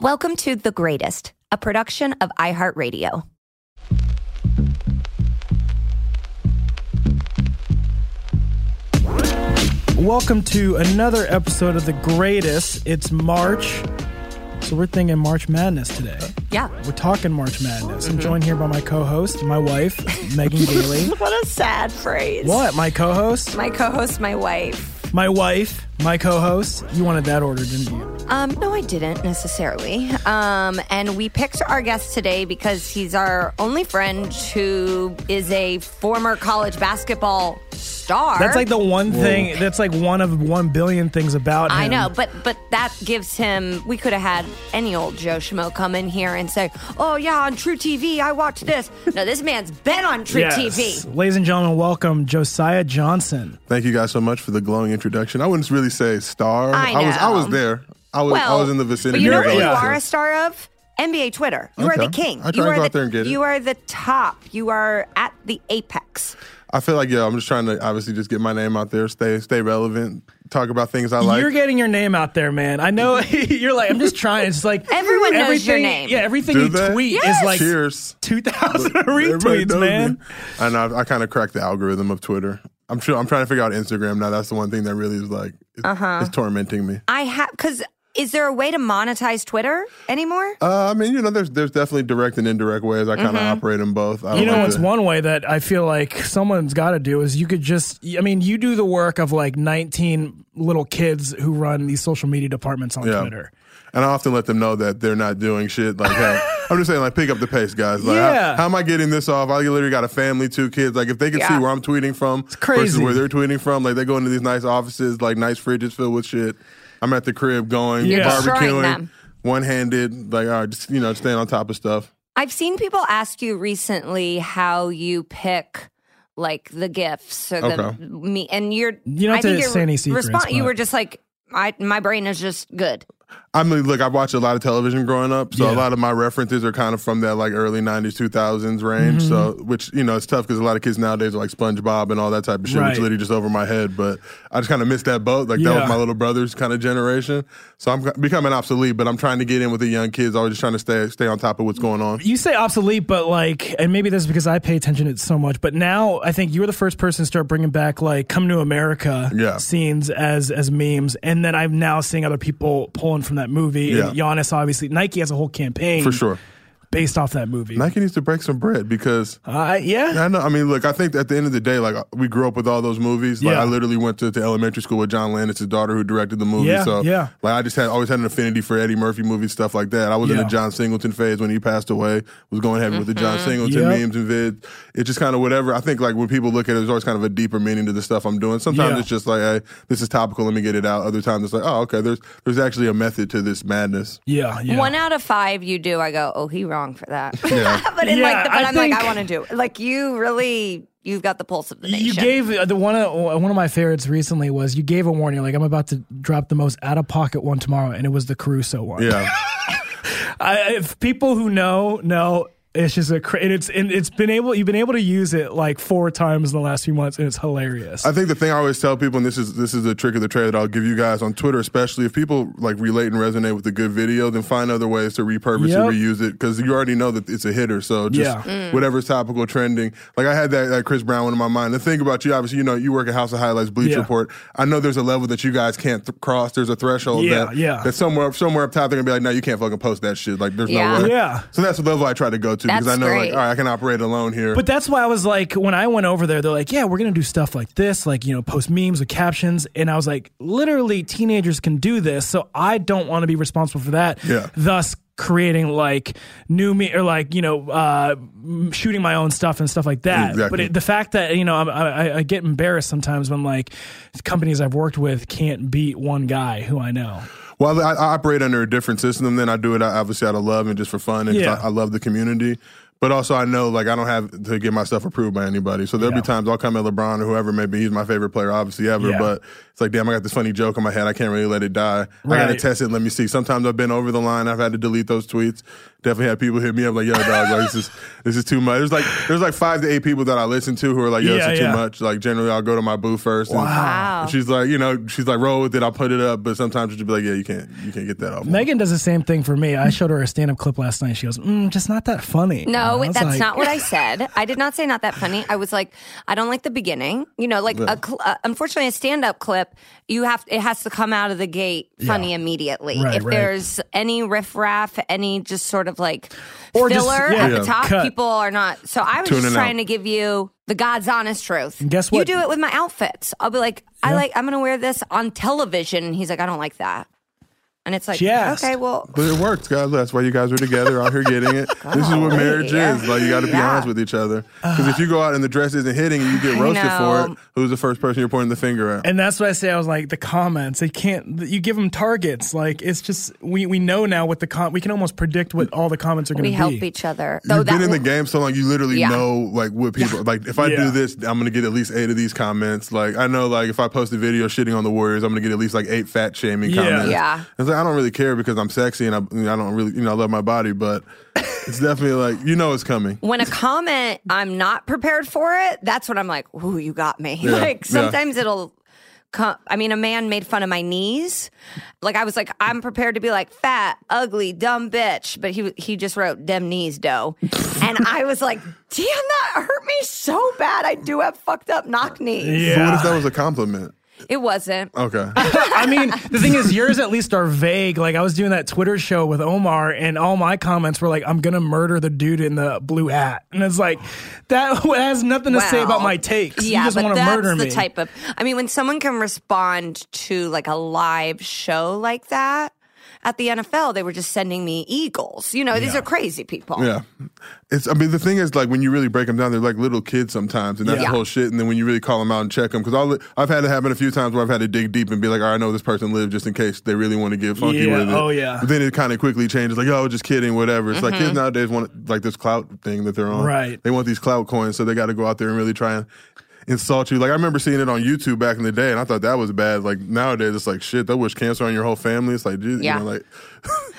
Welcome to The Greatest, a production of iHeartRadio. Welcome to another episode of The Greatest. It's March, so we're thinking March Madness today. Yeah. We're talking March Madness. I'm mm-hmm. joined here by my co-host, my wife, Megan Gailey. What a sad phrase. What? My co-host? My co host, my wife. My wife, my co-host. You wanted that order, didn't you? Um, no, I didn't necessarily. Um, and we picked our guest today because he's our only friend who is a former college basketball star. That's like the one thing. That's like one of one billion things about him. I know, but but that gives him. We could have had any old Joe Schmo come in here and say, "Oh yeah, on truTV, I watched this." No, this man's been on True Yes. TV. Ladies and gentlemen, welcome Josiah Johnson. Thank you guys so much for the glowing introduction. I wouldn't really say star. I was I was there. I was I was in the But vicinity. you know what you Yeah. are a star of? NBA Twitter. You are the king. I try you to are go the, out there and get it. You are the top. You are at the apex. I feel like yeah, I'm just trying to obviously just get my name out there, stay stay relevant, talk about things I like. You're getting your name out there, man. I know you're like, I'm just trying. It's like Everyone knows your name. Yeah, everything Do you they? tweet Yes. is like Cheers. 2,000 retweets, knows man. me. I know. I, I kind of cracked the algorithm of Twitter. I'm sure. I'm trying to figure out Instagram now. That's the one thing that really is like is, Uh-huh. is tormenting me. I have because is there a way to monetize Twitter anymore? Uh, I mean, you know, there's there's definitely direct and indirect ways. I kind of Mm-hmm. operate in both. I You don't know like what's to- one way that I feel like someone's got to do is you could just, I mean, you do the work of like 19 little kids who run these social media departments on Yeah. Twitter. And I often let them know that they're not doing shit. Like, hey, I'm just saying, like, pick up the pace, guys. Like, Yeah. how, how am I getting this off? I literally got a family, two kids. Like, if they can Yeah. see where I'm tweeting from versus crazy. where they're tweeting from, like, they go into these nice offices, like, nice fridges filled with shit. I'm at the crib going, You're barbecuing, one handed, like, all right, just, you know, staying on top of stuff. I've seen people ask you recently how you pick like the gifts or the Okay. me, and you're You don't I have to think your say any secrets, response- you were just like, I, my brain is just good. I mean, look, I've watched a lot of television growing up, so Yeah. a lot of my references are kind of from that like early '90s, 2000s range. So, Mm-hmm. which you know, it's tough because a lot of kids nowadays are like SpongeBob and all that type of shit, Right. which literally just over my head. But I just kind of missed that boat. Like that was my little brother's kind of generation. So I'm becoming obsolete, but I'm trying to get in with the young kids. I was just trying to stay stay on top of what's going on. You say obsolete, but like, and maybe this is because I pay attention to it so much. But now I think you were the first person to start bringing back like "Come to America" Yeah. scenes as as memes, and then I'm now seeing other people pulling from that movie. Yeah. And Giannis, obviously, Nike has a whole campaign For sure. Based off that movie. Nike needs to break some bread because Uh, yeah, I know. I mean, look, I think at the end of the day, like we grew up with all those movies. Like Yeah. I literally went to, to elementary school with John Landis' daughter who directed the movie. Yeah, so yeah. like I just had always had an affinity for Eddie Murphy movies, stuff like that. I was in Yeah. the John Singleton phase when he passed away. Was going heavy with the John Singleton Yep. memes and vids. It's just kind of whatever. I think like when people look at it, there's always kind of a deeper meaning to the stuff I'm doing. Sometimes Yeah. it's just like, hey, this is topical. Let me get it out. Other times it's like, oh, okay. There's there's actually a method to this madness. yeah, yeah. One out of five you do, I go, oh, he wrong for that. Yeah. but in Yeah, like, the, but I I'm like, I want to do it. Like you really, you've got the pulse of the nation. You gave uh, the one of one of my favorites recently was you gave a warning like I'm about to drop the most out of pocket one tomorrow, and it was the Caruso one. Yeah. I, if people who know know, It's just a cra- and it's and it's been able you've been able to use it like four times in the last few months and it's hilarious. I think the thing I always tell people, and this is this is a trick of the trade that I'll give you guys on Twitter, especially if people like relate and resonate with a good video, then find other ways to repurpose Yep. and reuse it because you already know that it's a hitter. So just Yeah. Mm. whatever's topical, trending. Like I had that, that Chris Brown one in my mind. The thing about you, obviously, you know, you work at House of Highlights, Bleach Yeah. Report. I know there's a level that you guys can't th- cross. There's a threshold Yeah, that yeah. that somewhere somewhere up top they're gonna be like, no, you can't fucking post that shit. Like there's Yeah. no way. Yeah. So that's the level I try to go to because I know like, all right, I can operate alone here. But that's why I was like, when I went over there, they're like, yeah, we're going to do stuff like this, like, you know, post memes with captions. And I was like, literally, teenagers can do this. So I don't want to be responsible for that. Yeah. Thus, creating like new me or like, you know, uh, shooting my own stuff and stuff like that. Exactly. But it, the fact that, you know, I, I, I get embarrassed sometimes when like companies I've worked with can't beat one guy who I know. Well, I, I operate under a different system than I do it obviously out of love and just for fun, and Yeah. I, I love the community. But also, I know like I don't have to get myself approved by anybody. So there'll Yeah. be times I'll come at LeBron or whoever maybe he's my favorite player, obviously ever. Yeah. But it's like, damn, I got this funny joke in my head. I can't really let it die. I got to test it. Let me see. Sometimes I've been over the line. I've had to delete those tweets. Definitely had people hit me up like, yo, dog, like this is this is too much. There's like there's like five to eight people that I listen to who are like, yo, Yeah, this is yeah. too much. Like generally, I'll go to my booth first. and Wow. She's like, you know, she's like, roll with it. I'll put it up. But sometimes she'll be like, yeah, you can't, you can't get that off. Megan does the same thing for me. I showed her a stand up clip last night. She goes, mm, just not that funny. No, was that's like- not what I said. I did not say not that funny. I was like, I don't like the beginning. You know, like a cl- uh, unfortunately a stand up clip, you have it has to come out of the gate funny immediately. Right, if right. there's any riffraff, any just sort of like Or just- filler yeah, at yeah. the top, Cut. people are not. So I was Tuning just trying out. to give you the God's honest truth. And guess what? You do it with my outfits. I'll be like, I like, I'm gonna wear this on television. He's like, I don't like that. And it's like, She okay, well, But it works, guys. That's why you guys are together out here getting it. this is what marriage yeah. is. Like you got to be Yeah. honest with each other. Because if you go out and the dress isn't hitting and you get roasted for it, who's the first person you're pointing the finger at? And that's what I say. I was like, the comments. They can't. You give them targets. Like it's just we we know now what the com. We can almost predict what all the comments are going to be. we help each other. Though You've been that in the game so long, you literally Yeah. know like what people like. If I Yeah. do this, I'm gonna get at least eight of these comments. Like I know, like if I post a video shitting on the Warriors, I'm gonna get at least like eight fat shaming Yeah. comments. Yeah. it's like I don't really care because I'm sexy and I, I don't really, you know, I love my body, but it's definitely like you know it's coming. when a comment I'm not prepared for it, that's when I'm like, "Ooh, you got me." Yeah, Like yeah. sometimes it'll come. I mean, a man made fun of my knees. Like I was like, I'm prepared to be like fat, ugly, dumb bitch, but he he just wrote "dem knees, dough," and I was like, "Damn, that hurt me so bad. I do have fucked up knock knees." But what if that was a compliment? It wasn't. Okay. I mean, the thing is, yours at least are vague. Like I was doing that Twitter show with Omar, and all my comments were like, "I'm gonna murder the dude in the blue hat," and it's like that has nothing to say about my takes. Yeah, you just but want to that's murder the type of. I mean, when someone can respond to like a live show like that at the NFL, they were just sending me eagles. You know, these are crazy people. Yeah. It's, I mean, the thing is, like, when you really break them down, they're like little kids sometimes, and that's Yeah. the whole shit. And then when you really call them out and check them, because I've had it happen a few times where I've had to dig deep and be like, all right, I know this person lived just in case they really want to get funky Yeah. with it. Oh, yeah. But then it kind of quickly changes, like, oh, just kidding, whatever. It's like Mm-hmm. kids nowadays want, like, this clout thing that they're on. Right. They want these clout coins, so they got to go out there and really try and insult you. Like, I remember seeing it on YouTube back in the day, and I thought that was bad. Like, nowadays, it's like, shit, that wish cancer on your whole family. It's like, geez, Yeah. you know, like,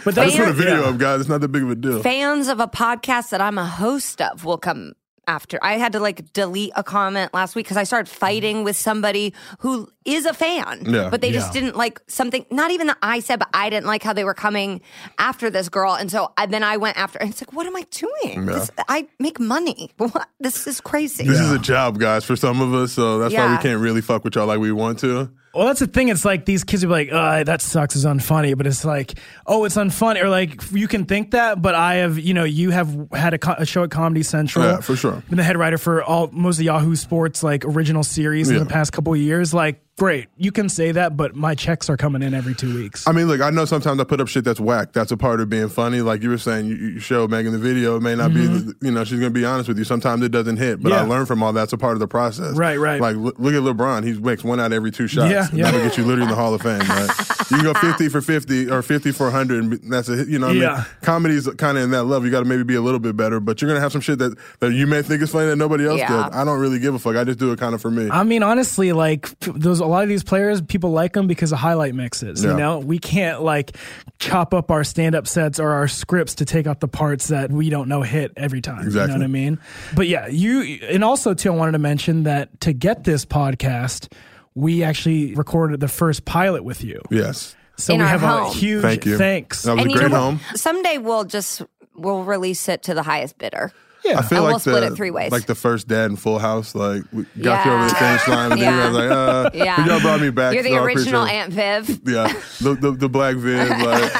But I that's just put a video yeah. up, guys. It's not that big of a deal. Fans of a podcast that I'm a host of will come after. I had to like delete a comment last week because I started mm-hmm. fighting with somebody who is a fan, Yeah. but they just didn't like something. Not even that I said, but I didn't like how they were coming after this girl, and so I, then I went after. And it's like, what am I doing? Yeah. This, I make money. What? This is crazy. This is a job, guys, for some of us. So that's why we can't really fuck with y'all like we want to. Well, that's the thing. It's like these kids are like, uh, that sucks is unfunny, but it's like, oh, it's unfunny. Or like, you can think that, but I have, you know, you have had a, co- a show at Comedy Central. Yeah, for sure. Been the head writer for all most of Yahoo Sports like original series in the past couple of years. Like, great, you can say that, but my checks are coming in every two weeks. I mean, look, I know sometimes I put up shit that's whack. That's a part of being funny. Like you were saying, you, you show Megan the video. It may not be, you know, she's going to be honest with you. Sometimes it doesn't hit, but I Mm-hmm. Learned from all that's a part of the process. Right, right. Like, look, look at LeBron. He makes one out every two shots. Yeah, yeah. That'll get you literally in the Hall of Fame, right? you can go fifty for fifty or fifty for hundred, and that's a hit, you know. What I Yeah. mean? comedy's kind of in that level. You got to maybe be a little bit better, but you're gonna have some shit that that you may think is funny that nobody else Yeah. did. I don't really give a fuck. I just do it kind of for me. I mean, honestly, like those a lot of these players, people like them because of highlight mixes. You know, we can't like chop up our stand-up sets or our scripts to take out the parts that we don't know hit every time. Exactly. You know what I mean? But yeah, you and also too, I wanted to mention that to get this podcast, we actually recorded the first pilot with you. yes, So In we our have home. a huge Thank you. thanks. That was and a you great know home. Someday we'll just we'll release it to the highest bidder. Yeah. I feel And like we'll split the, it three ways. Like the first dad in Full House, like we got you over the Yeah. finish line, and then Yeah. you guys like, uh, Yeah. y'all brought me back. You're the so original Aunt Viv. Yeah, the, the the black Viv, like,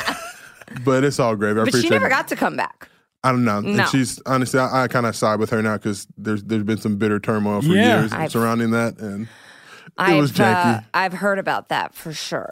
but it's all great. I But appreciate she never it. got to come back. I don't know. No. And she's honestly, I, I kind of side with her now because there's there's been some bitter turmoil for Yeah. years I've- surrounding that, and I've, was janky. Uh, I've heard about that for sure.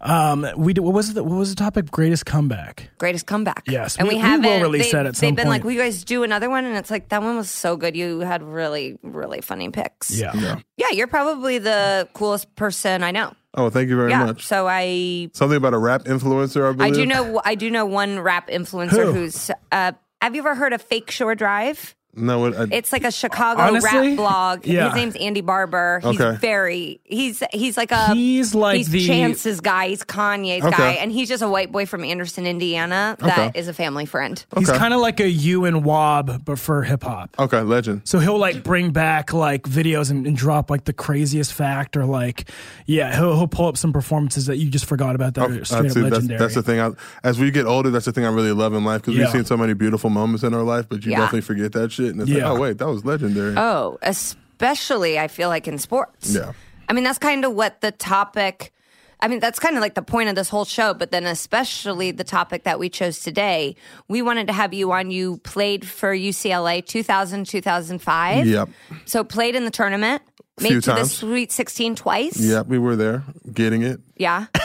Um, we did, what was the what was the topic? Greatest comeback. Greatest comeback. Yes, and we- we, we will haven't. release they, that at some They've been like, "Will you guys do another one?" And it's like that one was so good. You had really, really funny picks. Yeah. yeah. You're probably the coolest person I know. oh, thank you very yeah. much. So I, Something about a rap influencer, I I do know, I do know one rap influencer Who? who's. Uh, have you ever heard of Fake Shore Drive? No, what, I, It's like a Chicago Honestly? rap blog. Yeah. His name's Andy Barber. He's Okay. very he's he's like a He's like he's the- Chance's guy. He's Kanye's Okay. guy, and he's just a white boy from Anderson, Indiana. That is Okay. a family friend. He's Okay. kind of like a you and Wob, but for hip hop. okay, legend. So he'll like bring back like videos and, and drop like the craziest fact or like, yeah, he'll, he'll pull up some performances that you just forgot about that Oh, are straight that's, up it. that's, legendary. that's the thing. I, as we get older, that's the thing I really love in life because Yeah. we've seen so many beautiful moments in our life, but you Yeah. definitely forget that shit. And it's Yeah. like, oh wait, that was legendary. Oh, especially I feel like in sports. Yeah. I mean, that's kind of what the topic. I mean, that's kind of like the point of this whole show, but then especially the topic that we chose today. We wanted to have you on. You played for UCLA 2000, 2005. Yep. So played in the tournament, made Few to the times. Sweet 16 twice. Yep, we were there, getting it, Yeah.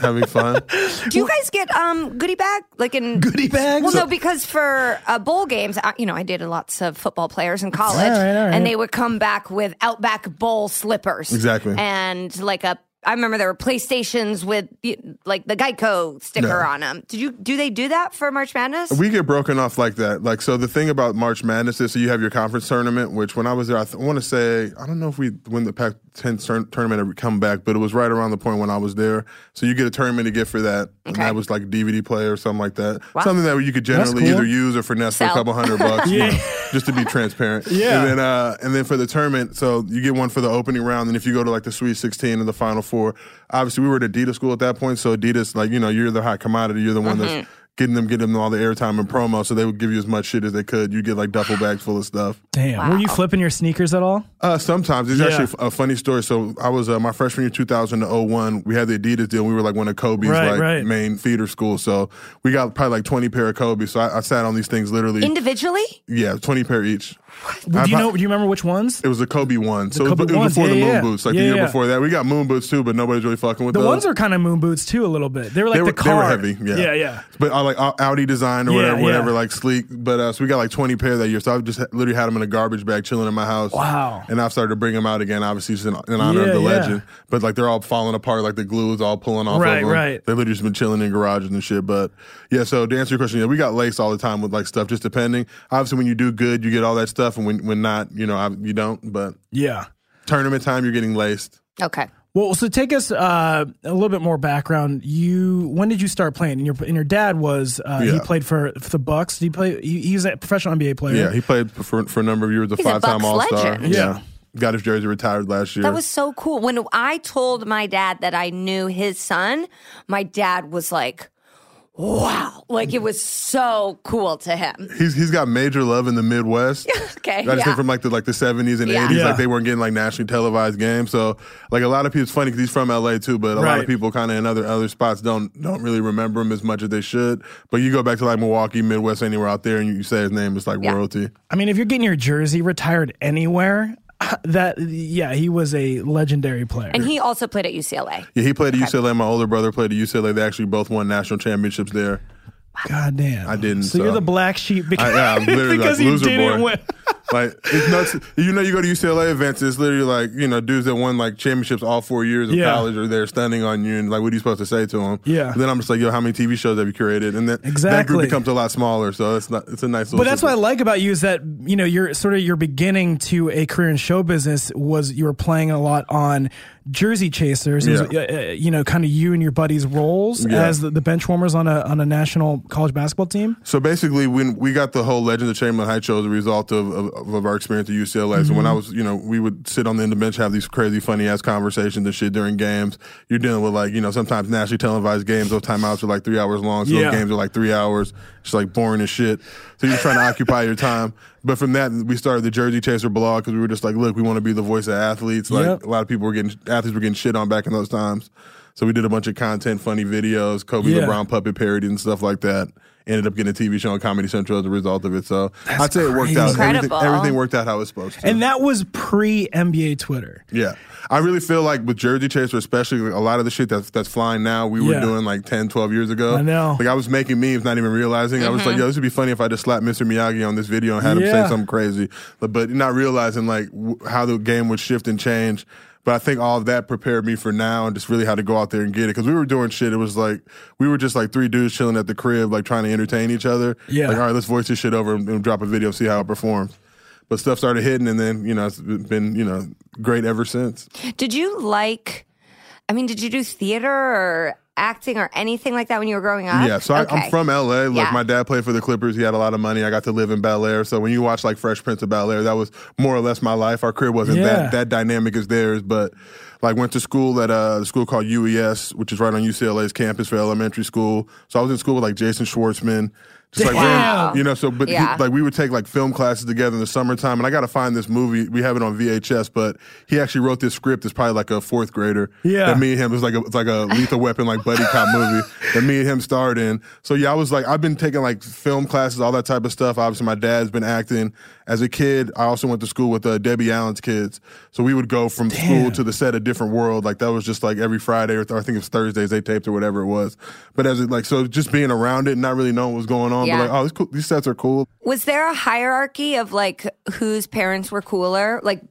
having fun. Do you guys get um goodie bag like in Goodie bags? Well, no, because for uh, bowl games, I, you know, I dated lots of football players in college, All right, all right. and they would come back with Outback Bowl slippers, Exactly. and like a. I remember there were PlayStations with like the Geico sticker Yeah. on them. Did you do they do that for March Madness? We get broken off like that. Like, so the thing about March Madness is, so you have your conference tournament, which when I was there, I, th- I want to say, I don't know if we win the Pac 10 tur- tournament ever come back, but it was right around the point when I was there. So you get a tournament to get for that. And that was like a DVD player or something like that. Wow. Something that you could generally cool. either use or finesse for a couple hundred bucks, you Yeah. know, just to be transparent. Yeah. And then, uh, and then for the tournament, so you get one for the opening round. And if you go to like the Sweet 16 and the Final Four, obviously we were at Adidas school at that point. So Adidas, like, you know, you're the hot commodity. You're the one that's getting them, getting them all the airtime and promo. So they would give you as much shit as they could. You get like duffel bags full of stuff. Damn. Were you flipping your sneakers at all? Uh, sometimes it's Yeah. actually a funny story. So I was uh, my freshman year, 2000 to 01. We had the Adidas deal. We were like one of Kobe's Right, like right. main feeder schools. So we got probably like 20 pair of Kobe. So I, I sat on these things literally. Individually? yeah, 20 pair each. Do you know? Do you remember which ones? It was the Kobe one. So it was, it was before yeah, the moon yeah. boots. Like Yeah, the year before that, we got moon boots too, but nobody's really fucking with them. The those. ones are kind of moon boots too, a little bit. They were like they were, the they car. were heavy, yeah, yeah, yeah. But I like Au- Audi design or whatever, whatever, like sleek. But uh, so we got like twenty pair that year. So I just literally had them in a garbage bag, chilling in my house. Wow. And I've started to bring them out again, obviously just in, in honor of the legend. But like they're all falling apart, like the glue is all pulling off. Right, of them. right. They literally just been chilling in garages and shit. But yeah, so to answer your question, yeah, we got lace all the time with like stuff, just depending. Obviously, when you do good, you get all that stuff, and when when not, you know, I, you don't. But Yeah. tournament time, you're getting laced. Okay. Well, so take us uh, a little bit more background. You when did you start playing? And your and your dad was uh, he played for, for the Bucks. Did he play? He, he's a professional NBA player. Yeah, he played for for a number of years, a He's a five time All Star. legend. Yeah. got his jersey retired last year. That was so cool. When I told my dad that I knew his son, my dad was like, wow. Like it was so cool to him. he's he's got major love in the Midwest. Okay. I just yeah. think from like the like the seventies and Yeah. eighties, Yeah. like they weren't getting like nationally televised games. So like a lot of people, it's funny because he's from LA too, but a lot of people kind of in other other spots don't don't really remember him as much as they should. But you go back to like Milwaukee, Midwest, anywhere out there, and you, you say his name, it's like Yeah. royalty. I mean, if you're getting your jersey retired anywhere, that yeah, he was a legendary player. and he also played at UCLA. Yeah, he played at UCLA. My older brother played at UCLA. They actually both won national championships there. God damn, I didn't, So, you're the black sheep because, I- yeah, I'm literally because like you didn't boy. win. Like it's nuts. You know, you go to UCLA events, it's literally like you know dudes that won like championships all four years of Yeah. college are there stunning on you, and like what are you supposed to say to them? Yeah. And then I'm just like, yo, how many TV shows have you curated? And then that group becomes a lot smaller, so it's not. It's a nice. Little But that's what I like about you is that you know your sort of your beginning to a career in show business was you were playing a lot on Jersey Chasers. It was, uh, uh, you know, kind of you and your buddies' roles Yeah. as the, the bench warmers on a on a national college basketball team. So basically, when we got the whole Legends of Chamberlain Heights show as a result of, of, of our experience at UCLA. So when Mm-hmm. I was, you know, we would sit on the end of the bench, have these crazy, funny ass conversations and shit during games. You're dealing with like, you know, sometimes nationally televised games. Those timeouts are like three hours long. So Yeah. those games are like three hours. It's like boring as shit. So you're trying to occupy your time. But from that, we started the Jersey Chaser blog because we were just like, look, we want to be the voice of athletes. Like Yep. a lot of people were getting athletes were getting shit on back in those times. So we did a bunch of content, funny videos, Kobe Yeah. LeBron puppet parodies and stuff like that. Ended up getting a TV show on Comedy Central as a result of it. So I'd say it worked out. Everything, everything worked out how it was supposed to. And that was pre NBA Twitter. yeah. I really feel like with Jersey Chaser, especially a lot of the shit that's that's flying now, we were Yeah. doing like 10, 12 years ago. I know. Like I was making memes, not even realizing. I was like, mm-hmm. yo, this would be funny if I just slapped Mr. Miyagi on this video and had him Yeah. say something crazy. But, but not realizing like w- how the game would shift and change. But I think all of that prepared me for now and just really how to go out there and get it. Cause we were doing shit. It was like, we were just like three dudes chilling at the crib, like trying to entertain each other. Yeah. Like, all right, let's voice this shit over and, and drop a video, see how it performs. But stuff started hitting and then, you know, it's been, you know, great ever since. Did you like? I mean, did you do theater or acting or anything like that when you were growing up? Yeah, so I, Okay. I'm from LA. Like Yeah. my dad played for the Clippers. He had a lot of money. I got to live in Bel Air. So when you watch like Fresh Prince of Bel Air, that was more or less my life. Our career wasn't Yeah. that that dynamic as theirs, but like went to school at uh, a school called UES, which is right on UCLA's campus for elementary school. So I was in school with like Jason Schwartzman. Just like Damn. you know, so but he- like we would take like film classes together in the summertime, and I got to find this movie. We have it on VHS, but he actually wrote this script. It's probably like a fourth grader. Yeah. that me and him it was like a, it's like a Lethal Weapon like buddy cop movie that me and him starred in. So yeah, I was like I've been taking like film classes, all that type of stuff. Obviously, my dad's been acting. As a kid, I also went to school with uh, Debbie Allen's kids. So we would go from school to the set of Different World. Like that was just like every Friday or th- I think it was Thursdays they taped or whatever it was. But as it like so, just being around it, and not really knowing what was going on, Yeah. but like oh, this cool, these sets are cool. Was there a hierarchy of like whose parents were cooler? Like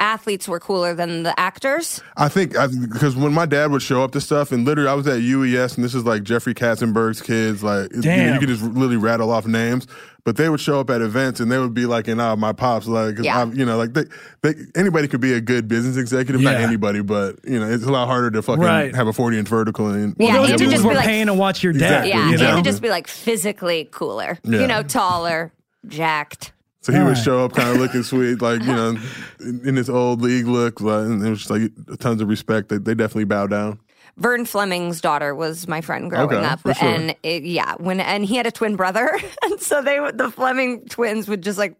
athletes were cooler than the actors? I think because when my dad would show up to stuff, and literally I was at UES, and this is like Jeffrey Katzenberg's kids. Like, you, know, Damn. you could just literally rattle off names, but they would show up at events, and they would be like, "And uh, my pops, like, 'cause Yeah. I'm- you know, like they, they, anybody could be a good business executive, not anybody, but you know, it's a lot harder to fucking Right. have a forty inch vertical. And Yeah, Those and to dudes just were be like- paying to watch your dad. Exactly. Yeah, you and know? to just be like physically cooler. Yeah. You know, taller, jacked. So he would Right. show up kind of looking sweet, like you know, in, in his old league look, like, and it was just like tons of respect. They, they definitely bow down. Vern Fleming's daughter was my friend growing Okay, up, sure. and it, yeah, when and he had a twin brother, and so they the Fleming twins would just like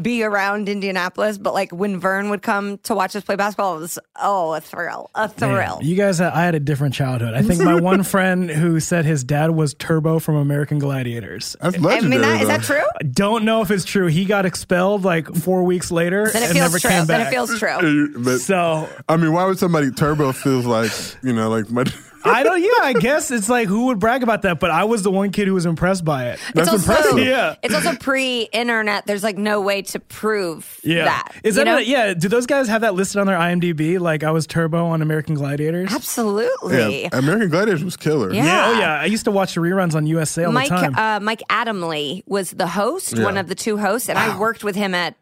be around Indianapolis, but like when Vern would come to watch us play basketball, it was oh a thrill, a thrill. Man, you guys, I had a different childhood. I think my one friend who said his dad was Turbo from American Gladiators. That's I legendary. mean, that, is that true? I don't know if it's true. He got expelled like four weeks later Then it and feels never true. came Then back. it feels true. But so I mean, why would somebody turbo feels like you know like my I don't. Yeah, I guess it's like who would brag about that? But I was the one kid who was impressed by it. That's it's also, impressive. Yeah. It's also pre-internet. There's like no way to prove Yeah, that. is that a- yeah? Do those guys have that listed on their IMDb? Like I was Turbo on American Gladiators. Absolutely. yeah, American Gladiators was killer. Yeah. Yeah, oh yeah. I used to watch the reruns on USA all Mike the time. uh, Mike Adamle was the host, Yeah. one of the two hosts, and I worked with him at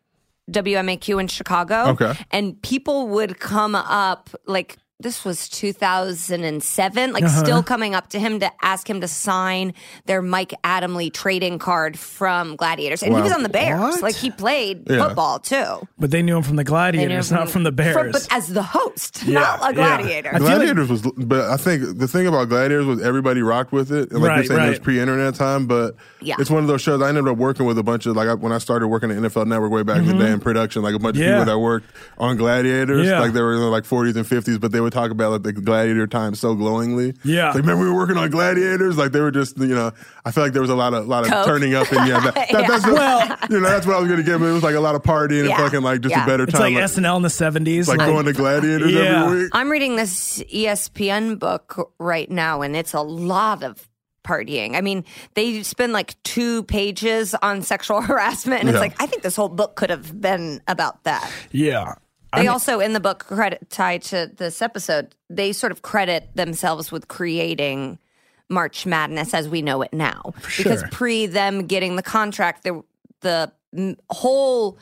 WMAQ in Chicago. Okay. and people would come up like. This was 2007, like Uh-huh. still coming up to him to ask him to sign their Mike Adamle trading card from Gladiators. And he was on the Bears. What? Like he played Yeah. football too. but they knew him from the Gladiators, him not from the Bears. from- but as the host, Yeah, not a gladiator. I feel like- Gladiators was, but I think the thing about Gladiators was everybody rocked with it, and like Right, you're saying, it was pre-internet time. But Yeah. it's one of those shows. I ended up working with a bunch of like I, when I started working at NFL Network way back in the day in production, like a bunch Mm-hmm. Yeah. of people that worked on Gladiators, Yeah. like they were in their like 40s and 50s, but they would talk about like the Gladiator time so glowingly. Yeah. It's like remember we were working on Gladiators, like they were just you know. I feel like there was a lot of lot of Coke. turning up and yeah, that, that, Yeah. that's Well- you know that's what I was gonna get. But it was like a lot of partying and fucking like just Yeah. a better it's time. like SNL in the seventies. like going to Gladiators Yeah. every week. I'm reading this ESPN book right now, and it's a lot of partying. I mean, they spend like two pages on sexual harassment, and it's like I think this whole book could have been about that. Yeah. They also in the book credit tied to this episode, they sort of credit themselves with creating March Madness as we know it now. Because sure. pre them getting the contract, the the whole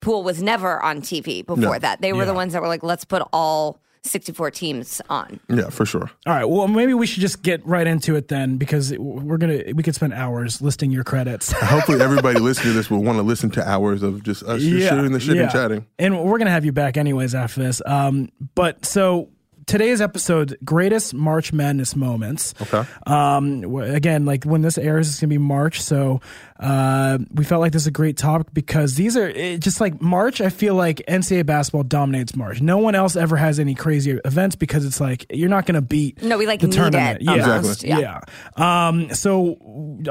pool was never on TV before No. that. They were the ones that were like, let's put all 64 teams on. Yeah, for sure. All right. Well, maybe we should just get right into it then, because we're gonna we could spend hours listing your credits. Hopefully, everybody listening to this will want to listen to hours of just us just shooting the shit and chatting. And we're gonna have you back anyways after this. Um, but so today's episode, greatest March Madness moments. Okay. Um, again, like when this airs, it's gonna be March. So uh, we felt like this is a great topic because these are it, just like March. I feel like NCAA basketball dominates March. No one else ever has any crazy events because it's like you're not gonna beat. No, we like the need tournament. it Yeah. almost. Exactly. Yeah. Yeah. Um, so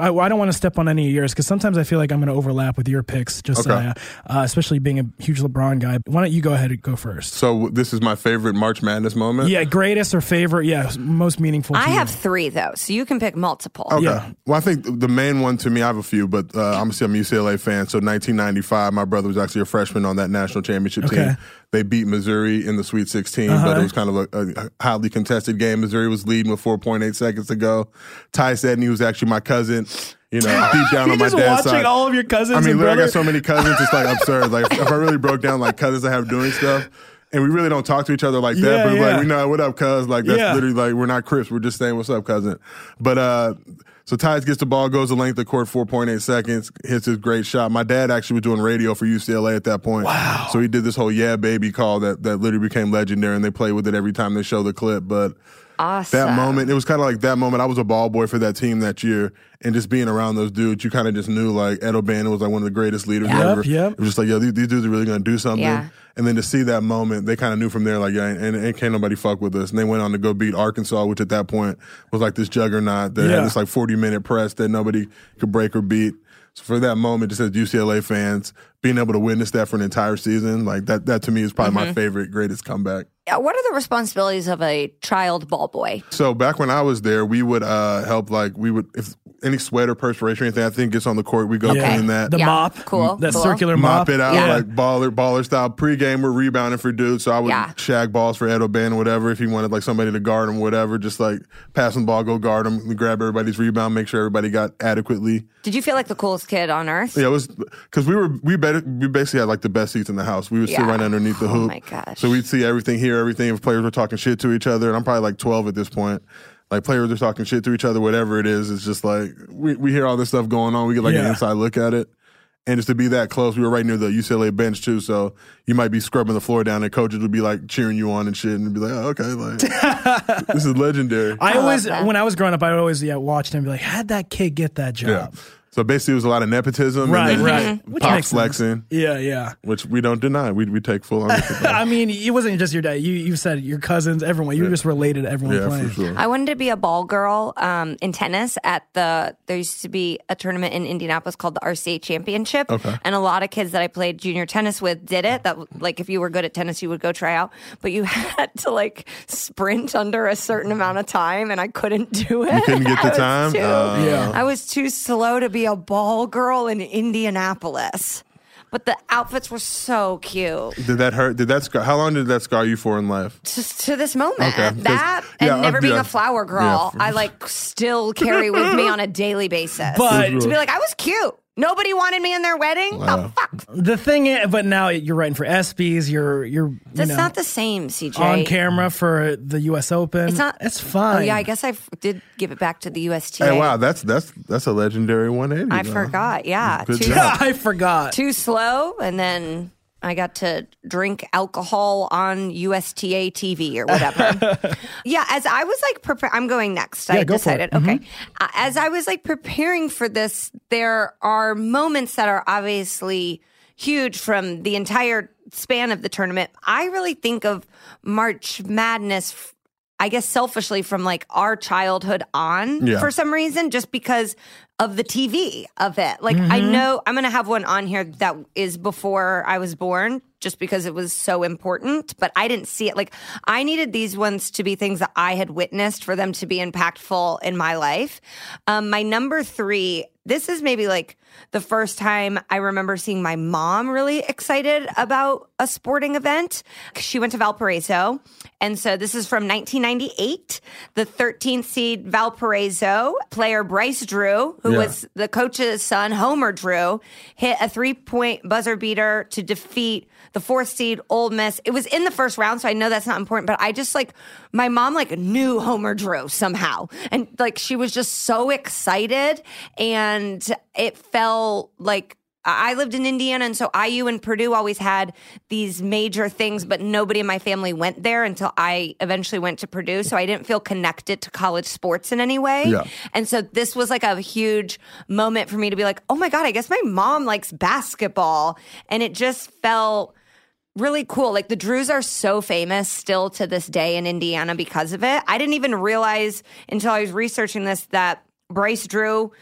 I, I don't want to step on any of yours because sometimes I feel like I'm going to overlap with your picks, just Okay. uh, especially being a huge LeBron guy. Why don't you go ahead and go first? So this is my favorite March Madness moment. Yeah, greatest or favorite? Yeah, most meaningful. To I you. have three though, so you can pick multiple. Okay. Yeah. Well, I think the main one to me, I have a few, but uh, I'm I'm a UCLA fan. So 1995, my brother was actually a freshman on that national championship Okay. Uh-huh. team. They beat Missouri in the Sweet 16, but it was kind of a, a highly contested game. Missouri was leading with 4.8 seconds to go. Tyus Edney was actually my cousin. You know, deep down You're on my just dad's watching side. all of your cousins I mean, and literally, I got so many cousins. It's like absurd. Like if I really broke down like cousins I have doing stuff. And we really don't talk to each other like that, Yeah, but yeah. like we know what up, cuz. Like that's Yeah. literally like we're not Crips. We're just saying what's up, cousin. But uh so Tyus gets the ball, goes the length of court, 4.8 seconds, hits his great shot. My dad actually was doing radio for UCLA at that point. Wow. So he did this whole yeah baby call that that literally became legendary and they play with it every time they show the clip. But Awesome. that moment, it was kind of like that moment. I was a ball boy for that team that year, and just being around those dudes, you kind of just knew like Ed O'Bannon was like one of the greatest leaders Yep, ever. yep. It was just like, yo, these, these dudes are really going to do something. Yeah. And then to see that moment, they kind of knew from there, like, yeah, and, and can't nobody fuck with us. And they went on to go beat Arkansas, which at that point was like this juggernaut that Yeah. had this like 40 minute press that nobody could break or beat. So for that moment, just as UCLA fans, being able to witness that for an entire season, like that, that to me is probably Mm-hmm. my favorite, greatest comeback. Yeah, what are the responsibilities of a child ball boy? So back when I was there, we would uh, help like we would if any sweat or perspiration or anything I think gets on the court, we go Yeah. clean that. The Yeah, mop, cool, that cool. circular mop. Mop it out Yeah. like baller baller style. Pre-game, we're rebounding for dudes, so I would Yeah. shag balls for Ed O'Bannon, whatever. If he wanted like somebody to guard him, whatever, just like passing the ball, go guard him, grab everybody's rebound, make sure everybody got adequately. Did you feel like the coolest kid on earth? Yeah, it was because we were we better we basically had like the best seats in the house. We would sit right underneath the Oh hoop. my gosh. So we'd see everything, hear everything. If players were talking shit to each other, and I'm probably like 12 at this point. Like players are talking shit to each other, whatever it is. It's just like we we hear all this stuff going on. We get like an inside look at it. And just to be that close, we were right near the UCLA bench too. So you might be scrubbing the floor down, and coaches would be like cheering you on and shit, and be like, "Oh, okay, like this is legendary." I oh, always, when I was growing up, I would always yeah watched him and be like, "How'd that kid get that yeah. Job?" So basically, it was a lot of nepotism, Right, and then right. Which pop flexing, Yeah, yeah. which we don't deny. We we take full ownership. I mean, it wasn't just your dad. You you said your cousins, everyone. You were just related to everyone Yeah, playing. for sure. I wanted to be a ball girl um, in tennis at the. There used to be a tournament in Indianapolis called the RCA Championship, Okay. and a lot of kids that I played junior tennis with did it. That like if you were good at tennis, you would go try out, but you had to like sprint under a certain amount of time, and I couldn't do it. You couldn't get the I time? too- Uh, Yeah. I was too slow to be a ball girl in Indianapolis. But the outfits were so cute. Did that hurt? Did that scar? How long did that scar you for in life? just to this moment. Okay. 'Cause- That yeah, and never uh, being yeah. a flower girl, Yeah. I like still carry with me on a daily basis. But- to be like, I was cute. Nobody wanted me in their wedding. Wow. The fuck? The thing, is, but now you're writing for ESPYS. You're you're you That's know, not the same, CJ. on camera for the U.S. Open. It's not. It's fine. Oh yeah, I guess I f- did give it back to the USTA. Hey, wow, that's that's that's a legendary 180. I though. forgot. Yeah, Good too, job. I forgot. too slow, and then I got to drink alcohol on USTA TV or whatever. yeah, as I was like preparing, I'm going next. I Yeah, go it. Mm-hmm. decided. Okay, Uh, as I was like preparing for this, there are moments that are obviously huge from the entire span of the tournament. I really think of March Madness. I guess selfishly from like our childhood on Yeah. for some reason, just because of the TV of it. Like I Mm-hmm. know I'm gonna have one on here that is before I was born, just because it was so important, but I didn't see it. Like, I needed these ones to be things that I had witnessed for them to be impactful in my life. Um, my number three, this is maybe like the first time I remember seeing my mom really excited about a sporting event. She went to Valparaiso. And so this is from 1998. The 13th seed Valparaiso player Bryce Drew, who Yeah. was the coach's son, Homer Drew, hit a three point buzzer beater to defeat the fourth seed Ole Miss. It was in the first round, so I know that's not important, but I just like my mom like knew Homer Drew somehow. And like she was just so excited and it felt like I lived in Indiana, and so IU and Purdue always had these major things, but nobody in my family went there until I eventually went to Purdue. So I didn't feel connected to college sports in any way. Yeah. And so this was like a huge moment for me to be like, oh my God, I guess my mom likes basketball. And it just felt really cool. Like the Drews are so famous still to this day in Indiana because of it. I didn't even realize until I was researching this that Bryce Drew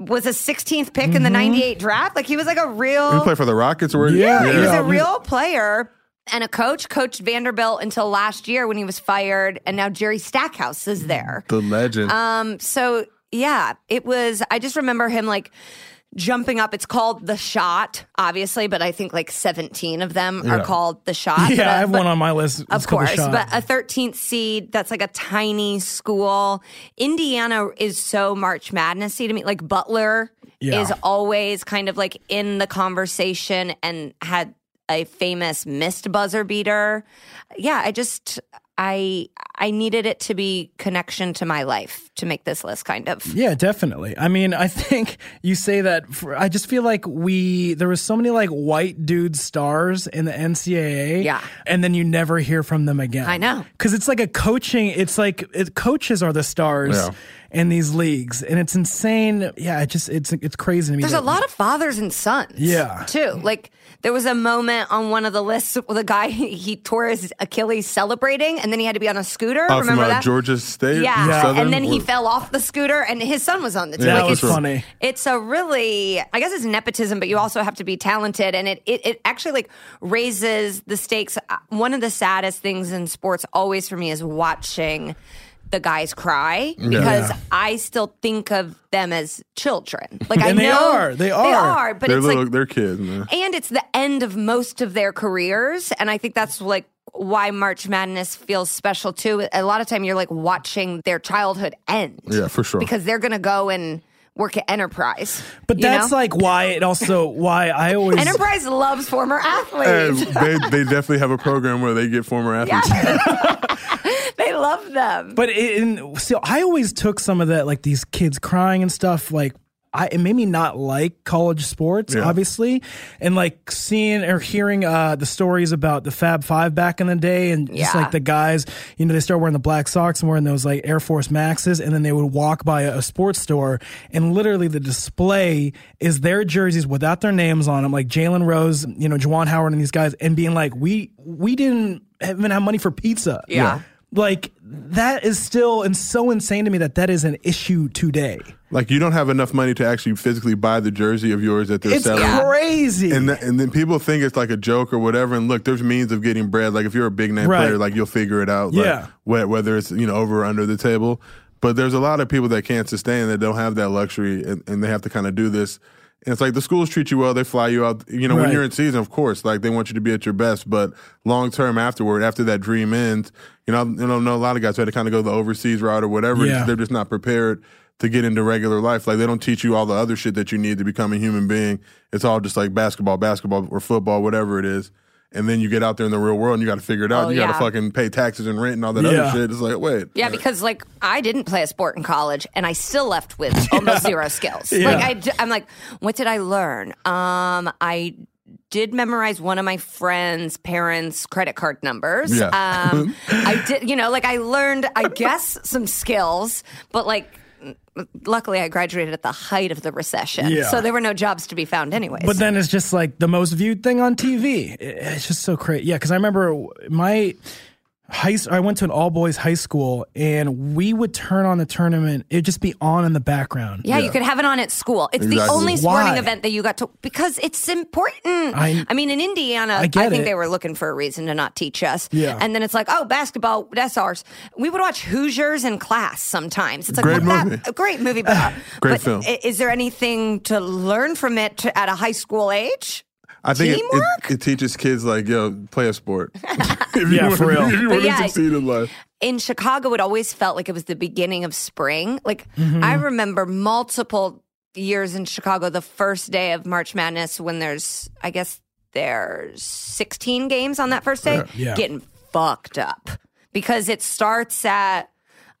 was a 16th pick in the 98 draft. Like he was like a real He play for the Rockets, Where Yeah, he was a real player and a coach. Coached Vanderbilt until last year when he was fired, and now Jerry Stackhouse is there. the legend. Um, so yeah, it was. I just remember him like jumping up. It's called the shot, obviously, but I think like 17 of them are called the shot. Yeah, uh, I have but- one on my list. It's of course, Shot. but a 13th seed that's like a tiny school. Indiana is so March Madnessy to me. Like Butler Yeah. is always kind of like in the conversation and had a famous missed buzzer beater. Yeah, I just I I needed it to be connection to my life to make this list kind of. Yeah, definitely. I mean, I think you say that. For, I just feel like we there was so many like white dude stars in the NCAA. Yeah. and then you never hear from them again. I know. because it's like a coaching. It's like it, coaches are the stars Yeah. in these leagues, and it's insane. Yeah, it just it's it's crazy to me. There's that- a lot of fathers and sons. Yeah. Too. Like there was a moment on one of the lists with a guy he tore his Achilles celebrating and then he had to be on a scooter. Oh, from Remember uh, that? Georgia State, Yeah. Southern? And then he fell off the scooter and his son was on the team. Yeah, that was it's, funny. it's a really I guess it's nepotism, but you also have to be talented and it, it it actually like raises the stakes. Uh, One of the saddest things in sports always for me is watching the guys cry because Yeah. I still think of them as children. Like I know they are. They They are. are, but they're it's little, like they're kids, man. and it's the end of most of their careers and i think that's like why march madness feels special too a lot of time you're like watching their childhood end Yeah, for sure. because they're gonna go and work at enterprise But that's know? like why it also why I always enterprise loves former And athletes they, they definitely have a program where they get former athletes. they love them But it, and still, I always took some of that, like these kids crying and stuff. Like, I it made me not like college sports, Yeah. obviously, and like seeing or hearing uh, the stories about the Fab Five back in the day, and just like the guys, you know, they start wearing the black socks and wearing those like Air Force Maxes, and then they would walk by a, a sports store, and literally the display is their jerseys without their names on them, like Jalen Rose, you know, Juwan Howard, and these guys, and being like, we we didn't even have money for pizza, Yeah. Like that is still and so insane to me that that is an issue today. Like you don't have enough money to actually physically buy the jersey of yours that they're It's selling. crazy. And, that, and then people think it's like a joke or whatever. And look, there's means of getting bread. Like if you're a big name Right. player, like you'll figure it out. Like, Yeah. whe- Whether it's you know over or under the table. But there's a lot of people that can't sustain that don't have that luxury, and, and they have to kind of do this. And it's like the schools treat you well; they fly you out. You know, when you're in season, of course, like they want you to be at your best. But long term, afterward, after that dream ends, you know, you know, know a lot of guys who had to kind of go the overseas route or whatever. Yeah. They're just not prepared to get into regular life. Like they don't teach you all the other shit that you need to become a human being. It's all just like basketball, basketball or football, whatever it is. And then you get out there in the real world and you got to figure it out. Oh, you got to fucking pay taxes and rent and all that Yeah. other shit. It's like, wait. Yeah, because like I didn't play a sport in college, and I still left with almost zero skills. Yeah. Like I'm like, what did I learn? Um, I did memorize one of my friends' parents' credit card numbers. Yeah. Um, I did, you know, like I learned, I guess, some skills, but like. Luckily, I graduated at the height of the recession, Yeah. so there were no jobs to be found, anyways. but then it's just like the most viewed thing on TV. It's just so crazy. Yeah, because I remember my. High I went to an all boys high school and we would turn on the tournament. It'd just be on in the background. Yeah, you could have it on at school. It's the only sporting Why? event that you got to because it's important. I- I, mean, in Indiana, I I, think it. they were looking for a reason to not teach us. Yeah. and then it's like, oh, basketball, that's ours. We would watch Hoosiers in class sometimes. It's like Great well, movie. That, a great movie, but, Great but film. Is there anything to learn from it to, at a high school age? I think it, it, it teaches kids like, yo, play a sport. if you Yeah, wanna- for real. If you But want yeah, succeed in life. in Chicago, it always felt like it was the beginning of spring. Like Mm-hmm. I remember multiple years in Chicago, the first day of March Madness, when there's, I guess, there's 16 games on that first day, Yeah. getting fucked up because it starts at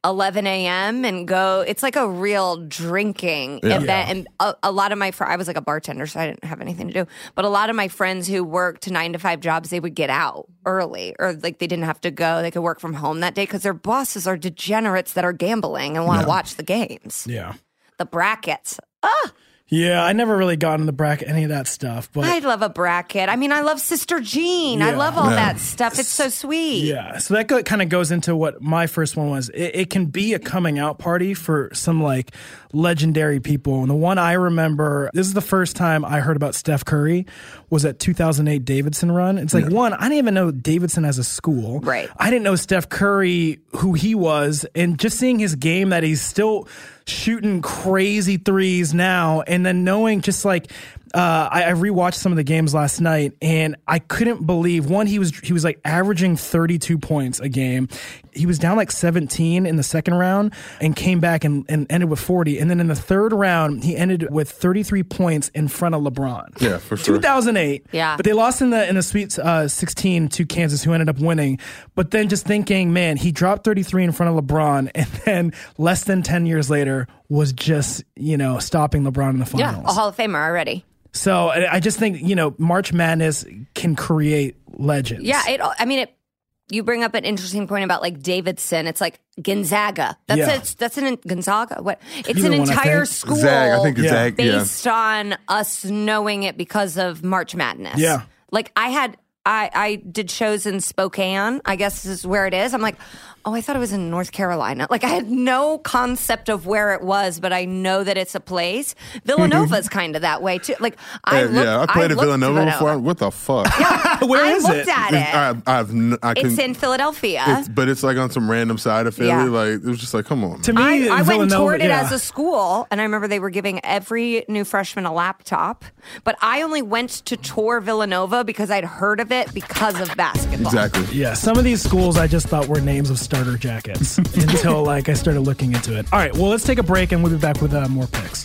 11 a.m. and go. It's like a real drinking Yeah. event, and a, a lot of my fr- I was like a bartender, so I didn't have anything to do. But a lot of my friends who worked nine to five jobs, they would get out early, or like they didn't have to go. They could work from home that day because their bosses are degenerates that are gambling and want to watch the games, Yeah. the brackets. Ah, Yeah, I never really got into the bracket any of that stuff, but I love a bracket. I mean, I love Sister Jean. I love all Yeah. that stuff. It's so sweet. Yeah, so that go, kind of goes into what my first one was. It, it can be a coming out party for some like legendary people. And the one I remember, this is the first time I heard about Steph Curry, was at 2008 Davidson run. It's like one, I didn't even know Davidson as a school. Right. I didn't know Steph Curry who he was, and just seeing his game that he's still shooting crazy threes now, and then knowing just like uh, I, I rewatched some of the games last night, and I couldn't believe one he was he was like averaging 32 points a game. He was down like 17 in the second round and came back and, and ended with 40. And then in the third round, he ended with 33 points in front of LeBron. Yeah, for sure. 2008. Yeah. But they lost in the in the Sweet uh, 16 to Kansas, who ended up winning. But then just thinking, man, he dropped 33 in front of LeBron, and then less than 10 years later was just you know stopping LeBron in the finals. Yeah, finals. a Hall of Famer already. So I I just think you know March Madness can create legends. Yeah, it. I mean, it. You bring up an interesting point about like Davidson. It's like Gonzaga. That's Yeah. it's that's an Gonzaga. What? It's Either an one, I entire think. school. Zag, I think it's Yeah. Zag. Yeah. based on us knowing it because of March Madness. Yeah. Like I had. I, I did shows in Spokane, I guess this is where it is. I'm like, oh, I thought it was in North Carolina. Like, I had no concept of where it was, but I know that it's a place. Villanova's mm-hmm. kind of that way, too. Like, I Hey, looked, yeah, I played at looked Villanova before. What the fuck? Where I is looked it? at It's- it. I, I've, n- I it's in Philadelphia. It's, but it's like on some random side of Philly. Yeah. Like it was just like, come on. To man. me, I, I went and toured it yeah. as a school, and I remember they were giving every new freshman a laptop. But I only went to tour Villanova because I'd heard of it because of basketball. Exactly. Yeah, some of these schools I just thought were names of starter jackets until like I started looking into it. All right, well let's take a break and we'll be back with uh, more picks.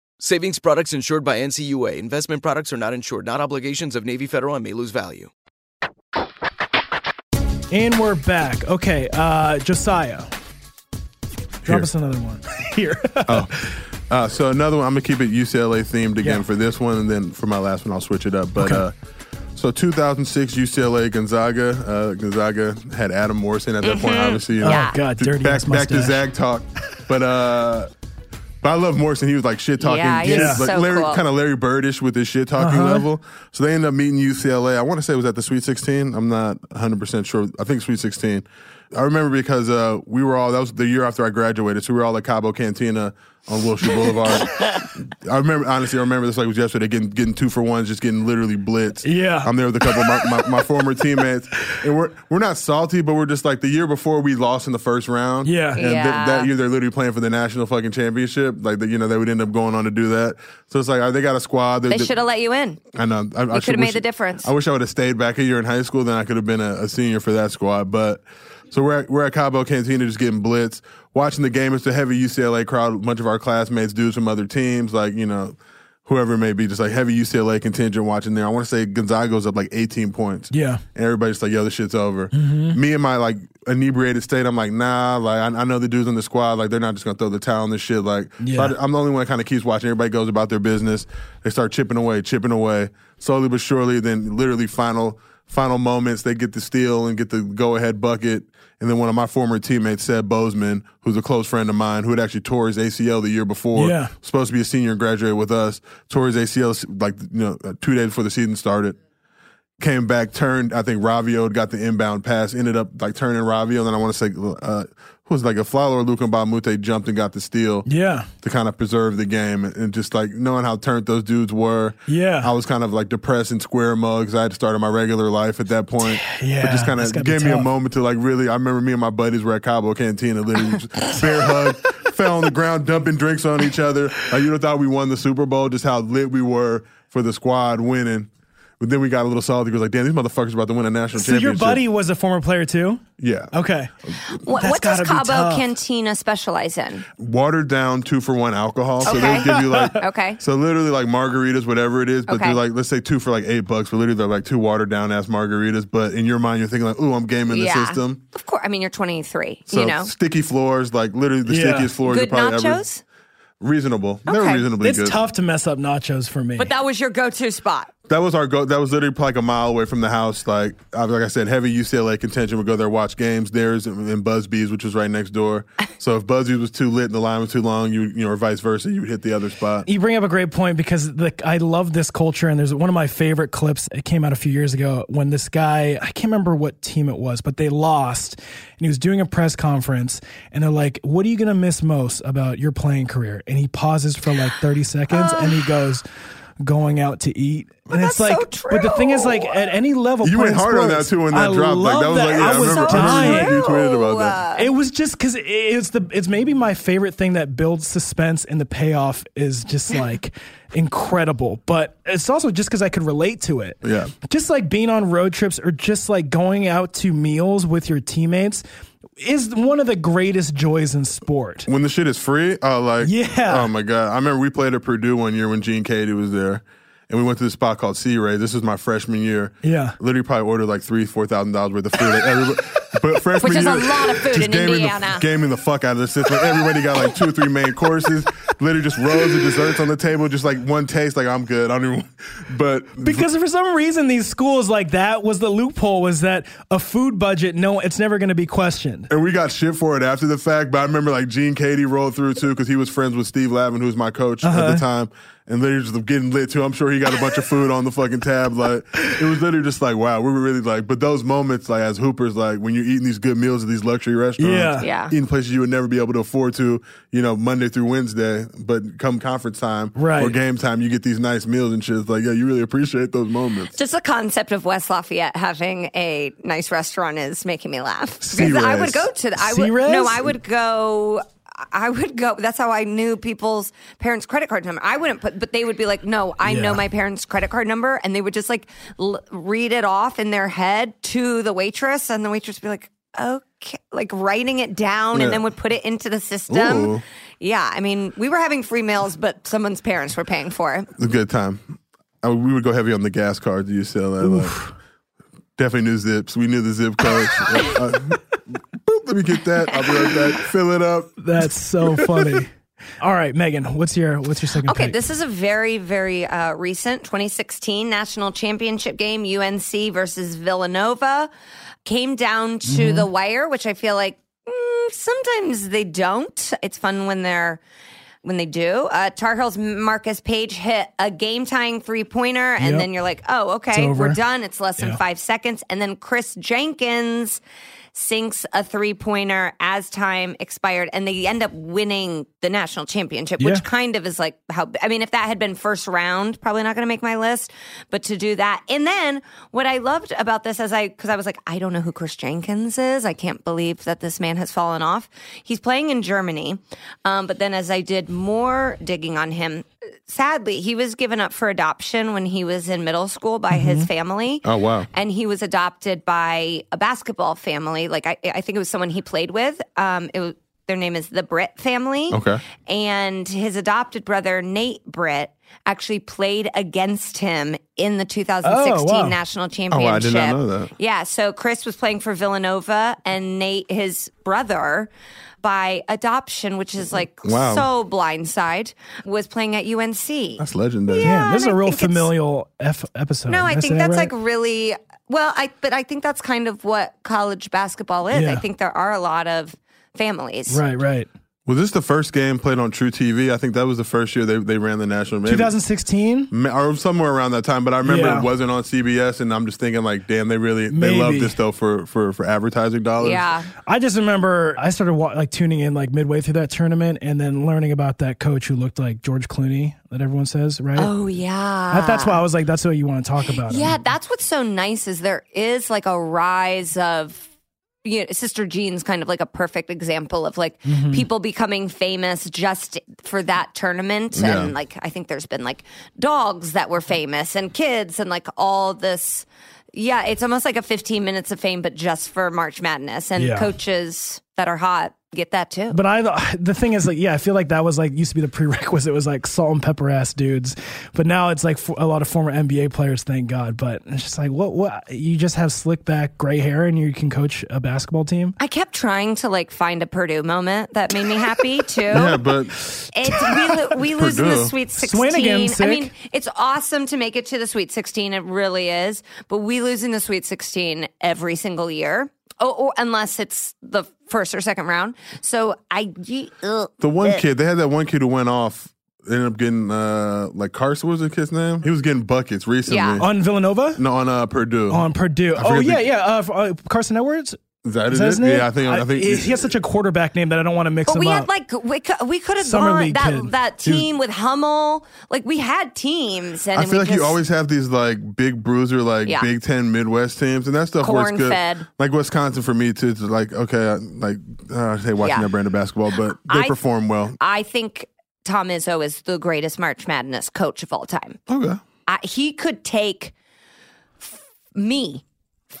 Savings products insured by NCUA. Investment products are not insured, not obligations of Navy Federal and may lose value. And we're back. Okay, uh, Josiah, drop Here. us another one here. Uh, so another one, I'm gonna keep it UCLA themed again Yeah. for this one, and then for my last one, I'll switch it up. But Okay. uh, So 2006 UCLA Gonzaga. Uh, Gonzaga had Adam Morrison at that point. Obviously, you know, Yeah. Oh God, dirty back back to. Zag talk, but uh, but I love Morrison. He was like shit talking, Yeah, he was like so Larry, cool. kind of Larry Birdish with his shit talking Uh-huh. level. So they ended up meeting UCLA. I want to say it was at the Sweet 16. I'm not 100 percent sure. I think Sweet 16. I remember because uh, we were all that was the year after I graduated, so we were all at Cabo Cantina on Wilshire Boulevard. I remember honestly, I remember this like it was yesterday, getting getting two for ones, just getting literally blitzed. Yeah. I'm there with a couple of my, my, my former teammates, and we're we're not salty, but we're just like the year before we lost in the first round. Yeah. and th- Yeah. that year they're literally playing for the national fucking championship. Like the, you know they would end up going on to do that. So it's like uh, they got a squad. They should have let you in. I know. I, I could've made wish- the difference. I wish I would have stayed back a year in high school. Then I could have been a, a senior for that squad. But so we're at, we're at Cabo Cantina just getting blitzed, watching the game. It's a heavy UCLA crowd. A bunch of our classmates, dudes from other teams, like you know, whoever it may be, just like heavy UCLA contingent watching there. I want to say Gonzaga's up like 18 points. Yeah. And everybody's like, yo, this shit's over. Mm-hmm. Me and my like inebriated state, I'm like, nah, like I, I know the dudes in the squad, like they're not just gonna throw the towel on this shit. Like, so Yeah. I, am the only one that kind of keeps watching. Everybody goes about their business. They start chipping away, chipping away, slowly but surely. Then literally final final moments, they get the steal and get the go ahead bucket. And then one of my former teammates, Ced Bozeman, who's a close friend of mine, who had actually tore his ACL the year before, Yeah. supposed to be a senior and graduate with us, tore his ACL like you know uh, two days before the season started came back, turned. I think Ravio got the inbound pass, ended up like turning Ravio. And then I want to say, uh, was like Afflalo or Luc Mbah a Moute jumped and got the steal Yeah. to kind of preserve the game. And just like knowing how turned those dudes were. Yeah. I was kind of like depressed and square mugs. I had to start my regular life at that point. Yeah, But just kind of gave me a moment to like really, I remember me and my buddies were at Cabo Cantina, literally just bear hug, fell on the ground, dumping drinks on each other. Like you know, thought we won the Super Bowl, just how lit we were for the squad winning. But then we got a little solid. He was like, damn, these motherfuckers about to win a national championship. So your buddy was a former player too? yeah, Okay. What, what does Cabo. Cantina specialize in? watered down two for one alcohol. So they give you like Okay. So literally like margaritas, whatever it is, but Okay. they're like let's say two for like eight bucks, but literally they're like two watered down ass margaritas. But in your mind, you're thinking like, ooh, I'm gaming the yeah. system. Of course. I mean, you're 23. So you know, sticky floors, like literally the Yeah. stickiest floors good you probably ever. nachos. Reasonable. They're reasonably It's good. tough to mess up nachos for me. But that was your go-to spot. That was our go. That was literally like a mile away from the house. Like, I- like I said, heavy UCLA contention. Would go there, watch games. Theirs and and Busby's, which was right next door. So if Busby's was too lit and the line was too long, you you know, or vice versa, you would hit the other spot. You bring up a great point because the, I love this culture, and there's one of my favorite clips. It came out a few years ago when this guy, I can't remember what team it was, but they lost, and he was doing a press conference, and they're like, "What are you gonna miss most about your playing career?" And he pauses for like 30 seconds, and he goes, "Going out to eat." And that's it's like, so but the thing is, like, at any level, You went playing hard on that too when that I dropped. Like love that was like, yeah, I I was remember, dying. I remember you tweeted about that. It was just because it's the it's maybe my favorite thing that builds suspense and the payoff is just like incredible. But it's also just because I could relate to it. Yeah. just like being on road trips or just like going out to meals with your teammates is one of the greatest joys in sport. When the shit is free, oh like Yeah. Oh my god! I remember we played at Purdue one year when Gene Keady was there, and we went to this spot called Sea Ray. This was my freshman year. Yeah. literally probably ordered like three, four thousand dollars worth of food. Like, everybody, but freshman Which is year, a lot of food just in gaming Indiana. The, gaming the fuck out of the system. Everybody got like two or three main courses. Literally just rows of desserts on the table, just like one taste. Like I'm good. I don't even. But Because for some reason, these schools like that was the loophole was that a food budget, no, it's never going to be questioned. And we got shit for it after the fact, but I remember like Gene Keady rolled through too because he was friends with Steve Lavin, who was my coach at Uh-huh. the time. And literally just getting lit too. I'm sure he got a bunch of food on the fucking tab. Like it was literally just like, wow, we were really like, but those moments like as hoopers, like when you're eating these good meals at these luxury restaurants, Yeah. Yeah. eating places you would never be able to afford to, you know, Monday through Wednesday, but come conference time Right. or game time, you get these nice meals and shit. It's like, yeah, you really appreciate those moments. Just the concept of West Lafayette having a nice restaurant is making me laugh. Because I Res. would go to the, I Sea would Res? no, I would go. I would go. That's how I knew people's parents' credit card number. I wouldn't put, but they would be like, "No, I know my parents' credit card number," and they would just like l- read it off in their head to the waitress, and the waitress would be like, "Okay," like writing it down, Yeah. and then would put it into the system. Ooh. Yeah, I mean, we were having free meals, but someone's parents were paying for it. A good time. I, we would go heavy on the gas cards at UCLA. Like, definitely knew zips. We knew the zip codes. Uh, boop, let me get that. I'll be right back. Fill it up. That's so funny. All right, Megan, what's your what's your second Okay, pick? this is a very, very uh, recent 2016 national championship game, UNC versus Villanova. Came down to Mm-hmm. the wire, which I feel like mm, sometimes they don't. It's fun when they're when they do. Uh, Tar Heels Marcus Paige hit a game tying three pointer, and Yep. then you're like, oh, okay, we're done. It's less than Yeah. five seconds. And then Kris Jenkins sinks a three pointer as time expired, and they end up winning the national championship, Yeah. which kind of is like how I mean, if that had been first round, probably not going to make my list, but to do that. And then what I loved about this as I, because I was like, I don't know who Kris Jenkins is. I can't believe that this man has fallen off. He's playing in Germany. Um, but then as I did more digging on him, sadly, he was given up for adoption when he was in middle school by his family. Oh, wow. And he was adopted by a basketball family. Like I, I think it was someone he played with. Um, it was, their name is the Britt family. Okay. And his adopted brother Nate Britt actually played against him in the 2016 Oh, wow. national Oh, championship. I did not know that. Yeah, so Chris was playing for Villanova and Nate, his brother, by adoption, which is like mm-hmm. Wow. so blindside, was playing at UNC. That's legendary. Damn, this is and a I real think familial F episode. No, I Did think that's that like really well. I but I think that's kind of what college basketball is. Yeah. I think there are a lot of families. right, right. Was this the first game played on truTV? I think that was the first year they, they ran the national. Maybe, 2016. Or somewhere around that time. But I remember Yeah. it wasn't on CBS, and I'm just thinking like, damn, they really they love this though for for for advertising dollars. Yeah. I just remember I started like tuning in like midway through that tournament, and then learning about that coach who looked like George Clooney that everyone says, right? Oh yeah. That- that's why I was like, that's what you want to talk about. Yeah, that's what's so nice is there is like a rise of you know, Sister Jean's kind of like a perfect example of like Mm-hmm. people becoming famous just for that tournament. Yeah. And like I think there's been like dogs that were famous and kids and like all this yeah, it's almost like a 15 minutes of fame, but just for March Madness. And Yeah. coaches that are hot get that too. But I, the thing is, like, yeah, I feel like that was like used to be the prerequisite. Was like salt and pepper ass dudes, but now it's like for a lot of former NBA players. Thank God. But it's just like, what? What? You just have slick back, gray hair, and you can coach a basketball team. I kept trying to like find a Purdue moment that made me happy too. Yeah, but It's we, we lose in the Sweet 16. Swanigan, I mean, it's awesome to make it to the Sweet 16. It really is. But we lose in the Sweet 16 every single year. Oh, or unless it's the first or second round. So I. ugh. the one kid they had that one kid who went off. Ended up getting uh like Carson was the kid's name? He was getting buckets recently. Yeah. On Villanova, No, on uh, Purdue. on Purdue. I Oh forget yeah, the- yeah. Uh, f- uh, Carson Edwards. Is that Is it? that his name? Yeah, I think. I, think he, he has such a quarterback name that I don't want to mix But him we up. had like we could, we could have Summer gone league that kid. that He was- team with Hummel. Like we had teams, and I feel like you always have these like big bruiser, like Yeah. Big Ten Midwest teams, and that stuff works good. Corn-fed. Like Wisconsin for me too. It's like okay, I, like uh, I hate watching Yeah. that brand of basketball, but they I- perform well. I think Tom Izzo is the greatest March Madness coach of all time. Okay, I, he could take f- me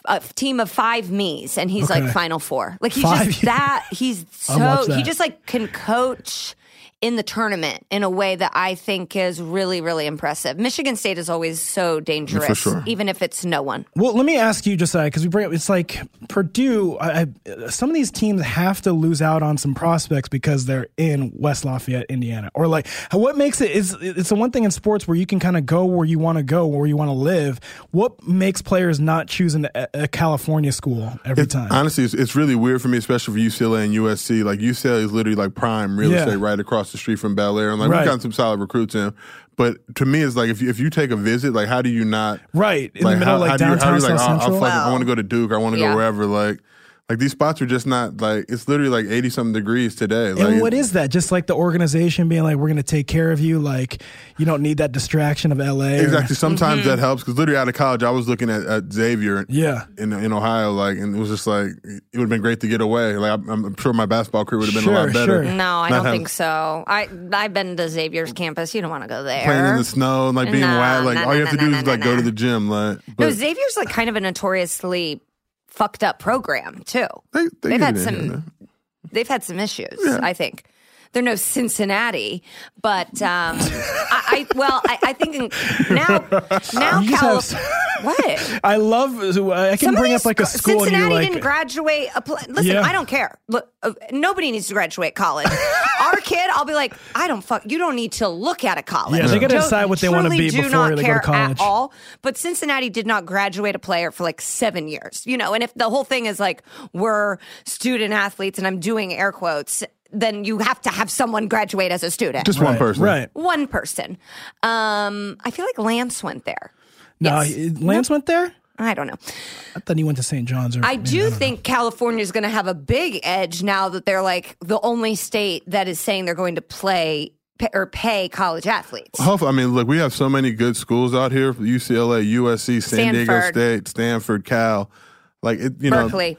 a team of five me's and he's Okay. like final four like he's Five? just that he's so he just like can coach in the tournament in a way that I think is really, really impressive. Michigan State is always so dangerous, sure. even if it's no one. Well, let me ask you, Josiah, uh, because we bring up, it's like Purdue. I, I, some of these teams have to lose out on some prospects because they're in West Lafayette, Indiana, or like what makes it is it's the one thing in sports where you can kind of go where you want to go, where you want to live. What makes players not choosing a, a California school every It's- time? Honestly, it's, it's really weird for me, especially for UCLA and USC. Like UCLA is literally like prime real Yeah. estate right across the street from Bel Air, and like Right. we've gotten some solid recruits in. But to me, it's like if you, if you take a visit, like how do you not right in like the middle, how, of like how do you, how downtown do you like South oh, I'll Central. fucking- I want to go to Duke, I want to Yeah. go wherever. Like like these spots are just not like it's literally like eighty something degrees today. Like, and what is that? Just like the organization being like, we're going to take care of you. Like you don't need that distraction of LA. or- Exactly. Sometimes Mm-hmm. that helps because literally out of college, I was looking at, at Xavier Yeah. in in Ohio, like, and it was just like it would have been great to get away. Like, I'm, I'm sure my basketball career would have been a lot better. sure. No, I don't have- think so. I I've been to Xavier's campus. You don't want to go there. Playing in the snow and like being Nah, wild, like nah, all you nah, have to do nah, is like nah, go to the gym, like. no, Xavier's like kind of a notoriously fucked up program too. They, they they've had some. They've had some issues. I think they're no Cincinnati, but um, I, I well, I, I think now now have- what. I love. I can Some bring up like a sc- school and Cincinnati you're didn't graduate. A pl- Listen, Yeah. I don't care. Look, uh, nobody needs to graduate college. Our kid, I'll be like, I don't fuck. You don't need to look at a college. Yeah, they gotta Don't- decide what they wanna truly be do before not they go to care college. At all. But Cincinnati did not graduate a player for like seven years. You know, and if the whole thing is like we're student athletes, and I'm doing air quotes. Then you have to have someone graduate as a student. Just one person. right. one person. Um, I feel like Lance went there. No, Yes. he- Lance went there. I don't know. I thought he went to St. John's. Or I maybe, do don't think California is going to have a big edge now that they're like the only state that is saying they're going to play pay, or pay college athletes. Hopefully, I mean, look, we have so many good schools out here: UCLA, USC, San Diego Stanford. State, Stanford, Cal. Like it, you know, Berkeley.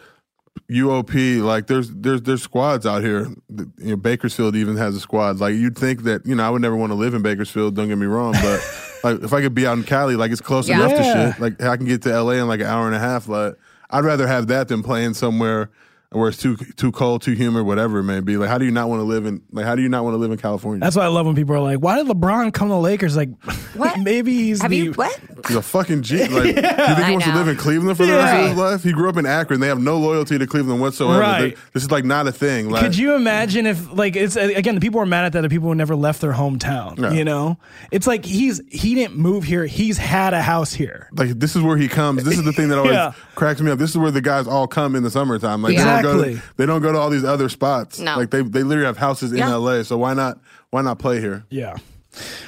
UOP. Like there's there's there's squads out here. You know, Bakersfield even has a squad. Like you'd think that you know I would never want to live in Bakersfield. Don't get me wrong, but like if I could be out in Cali, like it's close Yeah. enough to shit. Like I can get to LA in like an hour and a half. Like I'd rather have that than playing somewhere where it's too too cold, too humid, whatever it may be. Like how do you not want to live in like how do you not want to live in California? That's why I love when people are like, "Why did LeBron come to the Lakers?" Like, What? maybe he's Have the you what? He's a fucking G. Like, you think I he wants to live in Cleveland for the rest of his life? He grew up in Akron. They have no loyalty to Cleveland whatsoever. Right. They- this is like not a thing. Like, Could you imagine if, like, it's uh, again the people are mad at that the people who never left their hometown. Yeah. You know, it's like he's he didn't move here. He's had a house here. like this is where he comes. This is the thing that always Yeah. cracks me up. This is where the guys all come in the summertime. Like they don't go. To, they don't go to all these other spots. No. Like they they literally have houses in L.A. So why not why not play here? Yeah.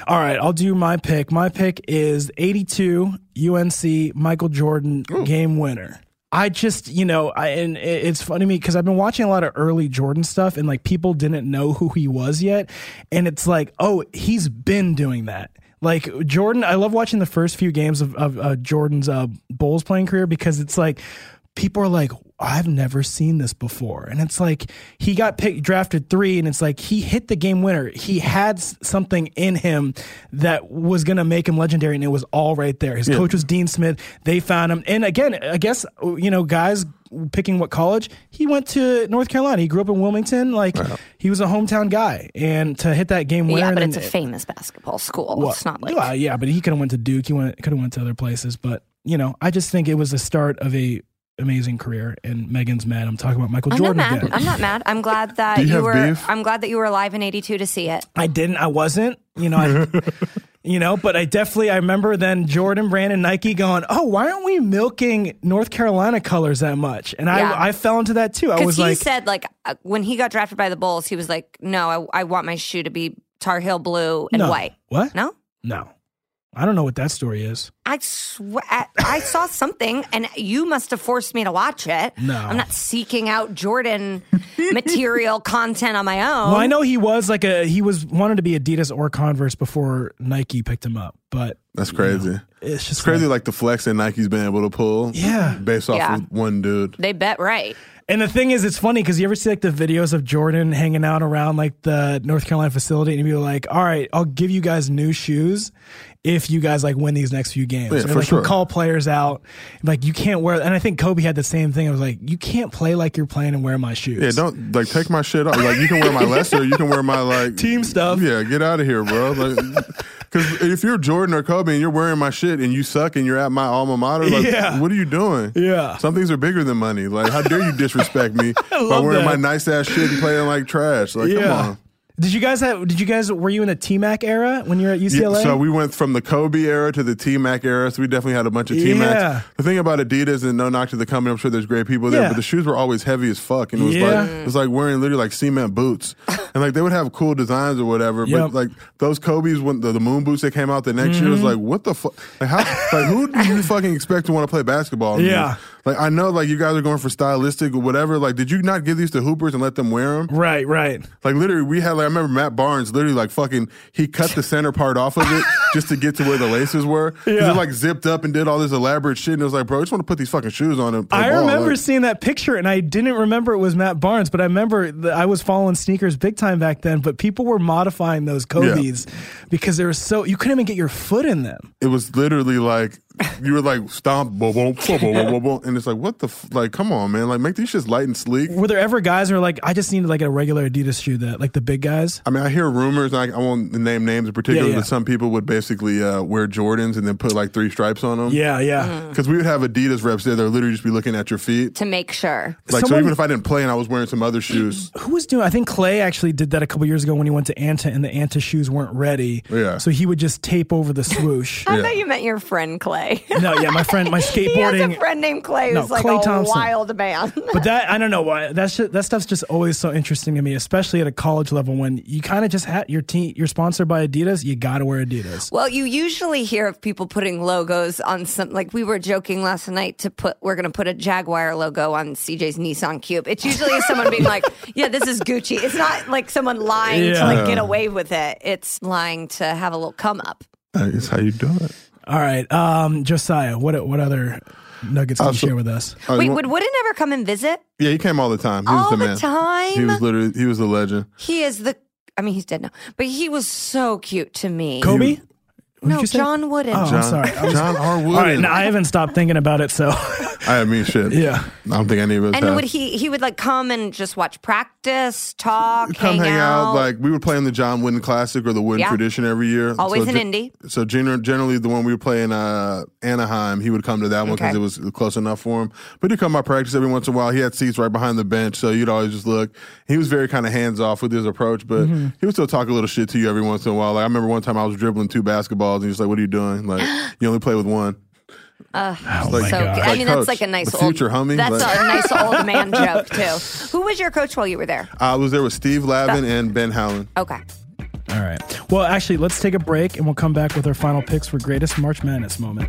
All right, I'll do my pick. My pick is 82 UNC Michael Jordan game winner. I just, you know, I, and it's funny to me because I've been watching a lot of early Jordan stuff and like people didn't know who he was yet. And it's like, oh, he's been doing that. Like Jordan, I love watching the first few games of, of uh, Jordan's uh, Bulls playing career because it's like, people are like, I've never seen this before. And it's like he got picked drafted 3 and it's like he hit the game winner. He had something in him that was going to make him legendary and it was all right there. His coach was Dean Smith. They found him. And again, I guess you know, guys picking what college, he went to North Carolina. He grew up in Wilmington, like he was a hometown guy and to hit that game winner Yeah, but it's a famous basketball school. well, it's not like well, yeah, but he could have went to Duke. He went could have went to other places, but you know, I just think it was the start of a amazing career. And Megan's mad. I'm talking about Michael I'm Jordan not mad. again. I'm not mad. I'm glad that you you, were. beef? I'm glad that you were alive in '82 to see it. I didn't. I wasn't. You know. I, you know, but I definitely I remember then Jordan, Brandon, Nike going, "Oh, why aren't we milking North Carolina colors that much?" And Yeah. I I fell into that too. I Because was he like, said, like, uh, when he got drafted by the Bulls, he was like, "No, I, I want my shoe to be Tar Heel blue and No. white." What? No, "No, I don't know what that story is." I swear I, I saw something, and you must have forced me to watch it. No. I'm not seeking out Jordan material content on my own. Well, I know he was like a he was wanted to be Adidas or Converse before Nike picked him up, but That's crazy. it's just It's crazy, like the flex that Nike's been able to pull. Yeah. based off Yeah. of one dude. They bet right. And the thing is, it's funny because you ever see like the videos of Jordan hanging out around like the North Carolina facility, and you're like, "All right, I'll give you guys new shoes if you guys like win these next few games." Yeah, or, for like sure. call players out, like you can't wear. And I think Kobe had the same thing. I was like, "You can't play like you're playing and wear my shoes." Yeah, don't like take my shit off. Like you can wear my lesser, you can wear my like Team stuff. Yeah, get out of here, bro. Like, because if you're Jordan or Kobe and you're wearing my shit and you suck and you're at my alma mater, like, Yeah. what are you doing? Yeah. some things are bigger than money. Like, how dare you disrespect me by wearing that. my nice ass shit and playing like trash? Like, come on. Did you guys have? Did you guys were you in the T Mac era when you were at Yeah, UCLA? so we went from the Kobe era to the T Mac era. So we definitely had a bunch of T Macs. Yeah. The thing about Adidas and no knock to the company, I'm sure there's great people there, Yeah. but the shoes were always heavy as fuck, and it was Yeah. like it was like wearing literally like cement boots, and like they would have cool designs or whatever. Yep. But like those Kobe's when the, the moon boots that came out the next year was Mm-hmm. like what the fuck? Like how? like who do you fucking expect to want to play basketball? in Yeah. Like I know like you guys are going for stylistic or whatever. Like did you not give these to hoopers and let them wear them? right, right. Like literally, we had like I remember Matt Barnes literally like fucking he cut the center part off of it just to get to where the laces were. Yeah. It like zipped up and did all this elaborate shit. And it was like, bro, I just want to put these fucking shoes on and I ball. remember Like, seeing that picture, and I didn't remember it was Matt Barnes, but I remember that I was following sneakers big time back then. But people were modifying those Kobe's because they were so you couldn't even get your foot in them. it was literally like you were like stomp, boom, boom, boom, boom, boom, boom, and it's like what the f-? like? Come on, man! Like make these shits light and sleek. Were there ever guys who were like, I just need like a regular Adidas shoe that like the big guys? I mean, I hear rumors. And I, I won't name names in particular, Yeah, yeah. but some people would basically uh, wear Jordans and then put like three stripes on them. Yeah, yeah. Mm-hmm. Because we would have Adidas reps there that would literally just be looking at your feet. to make sure. Like so, even if I didn't play and I was wearing some other shoes, Who was doing? I think Clay actually did that a couple years ago when he went to Anta and the Anta shoes weren't ready. Yeah. So he would just tape over the swoosh. I Yeah. thought you meant your friend Clay. no, yeah, my friend, my he has skateboarding. a friend named Clay No, who's like Clay a Thompson. wild man. But that I don't know why that's just, that stuff's just always so interesting to me, especially at a college level when you kind of just had your team, you're sponsored by Adidas, you got to wear Adidas. Well, you usually hear of people putting logos on some, like we were joking last night to put, we're going to put a Jaguar logo on CJ's Nissan Cube. It's usually someone being like, yeah, this is Gucci. It's not like someone lying to like get away with it. It's lying to have a little come up. that's how you do it. All right, um, Josiah, what what other nuggets can Uh, you share with us? Uh, Wait, would want- Wooden ever come and visit? yeah, he came all the time. He was All the the man. time? He was literally he was the legend. He is the, I mean, he's dead now, but he was so cute to me. Kobe? Who'd No, you say? John Wooden. Oh, I'm sorry. I was- John R. Wooden. All right, now I haven't stopped thinking about it, so I mean shit. Yeah. I don't think any of us And have. would he he would like come and just watch practice, talk, come hang, hang out. Like we would play in the John Wooden Classic or the Wooden Yeah. Tradition every year. Always so in ge- Indy. So gener- generally, the one we would play in uh, Anaheim, he would come to that one because Okay. it was close enough for him. But he'd come by practice every once in a while. He had seats right behind the bench, so you'd always just look. He was very kind of hands off with his approach, but Mm-hmm. he would still talk a little shit to you every once in a while. Like I remember one time I was dribbling two basketballs, and he's like, "What are you doing? Like you only play with one." Uh, oh like- my so god. I mean, Coach, that's like a nice the old future homie, That's like- a nice old man joke too. Who was your coach while you were there? I was there with Steve Lavin and Ben Howland. Okay. All right. Well, actually, let's take a break and we'll come back with our final picks for greatest March Madness moment.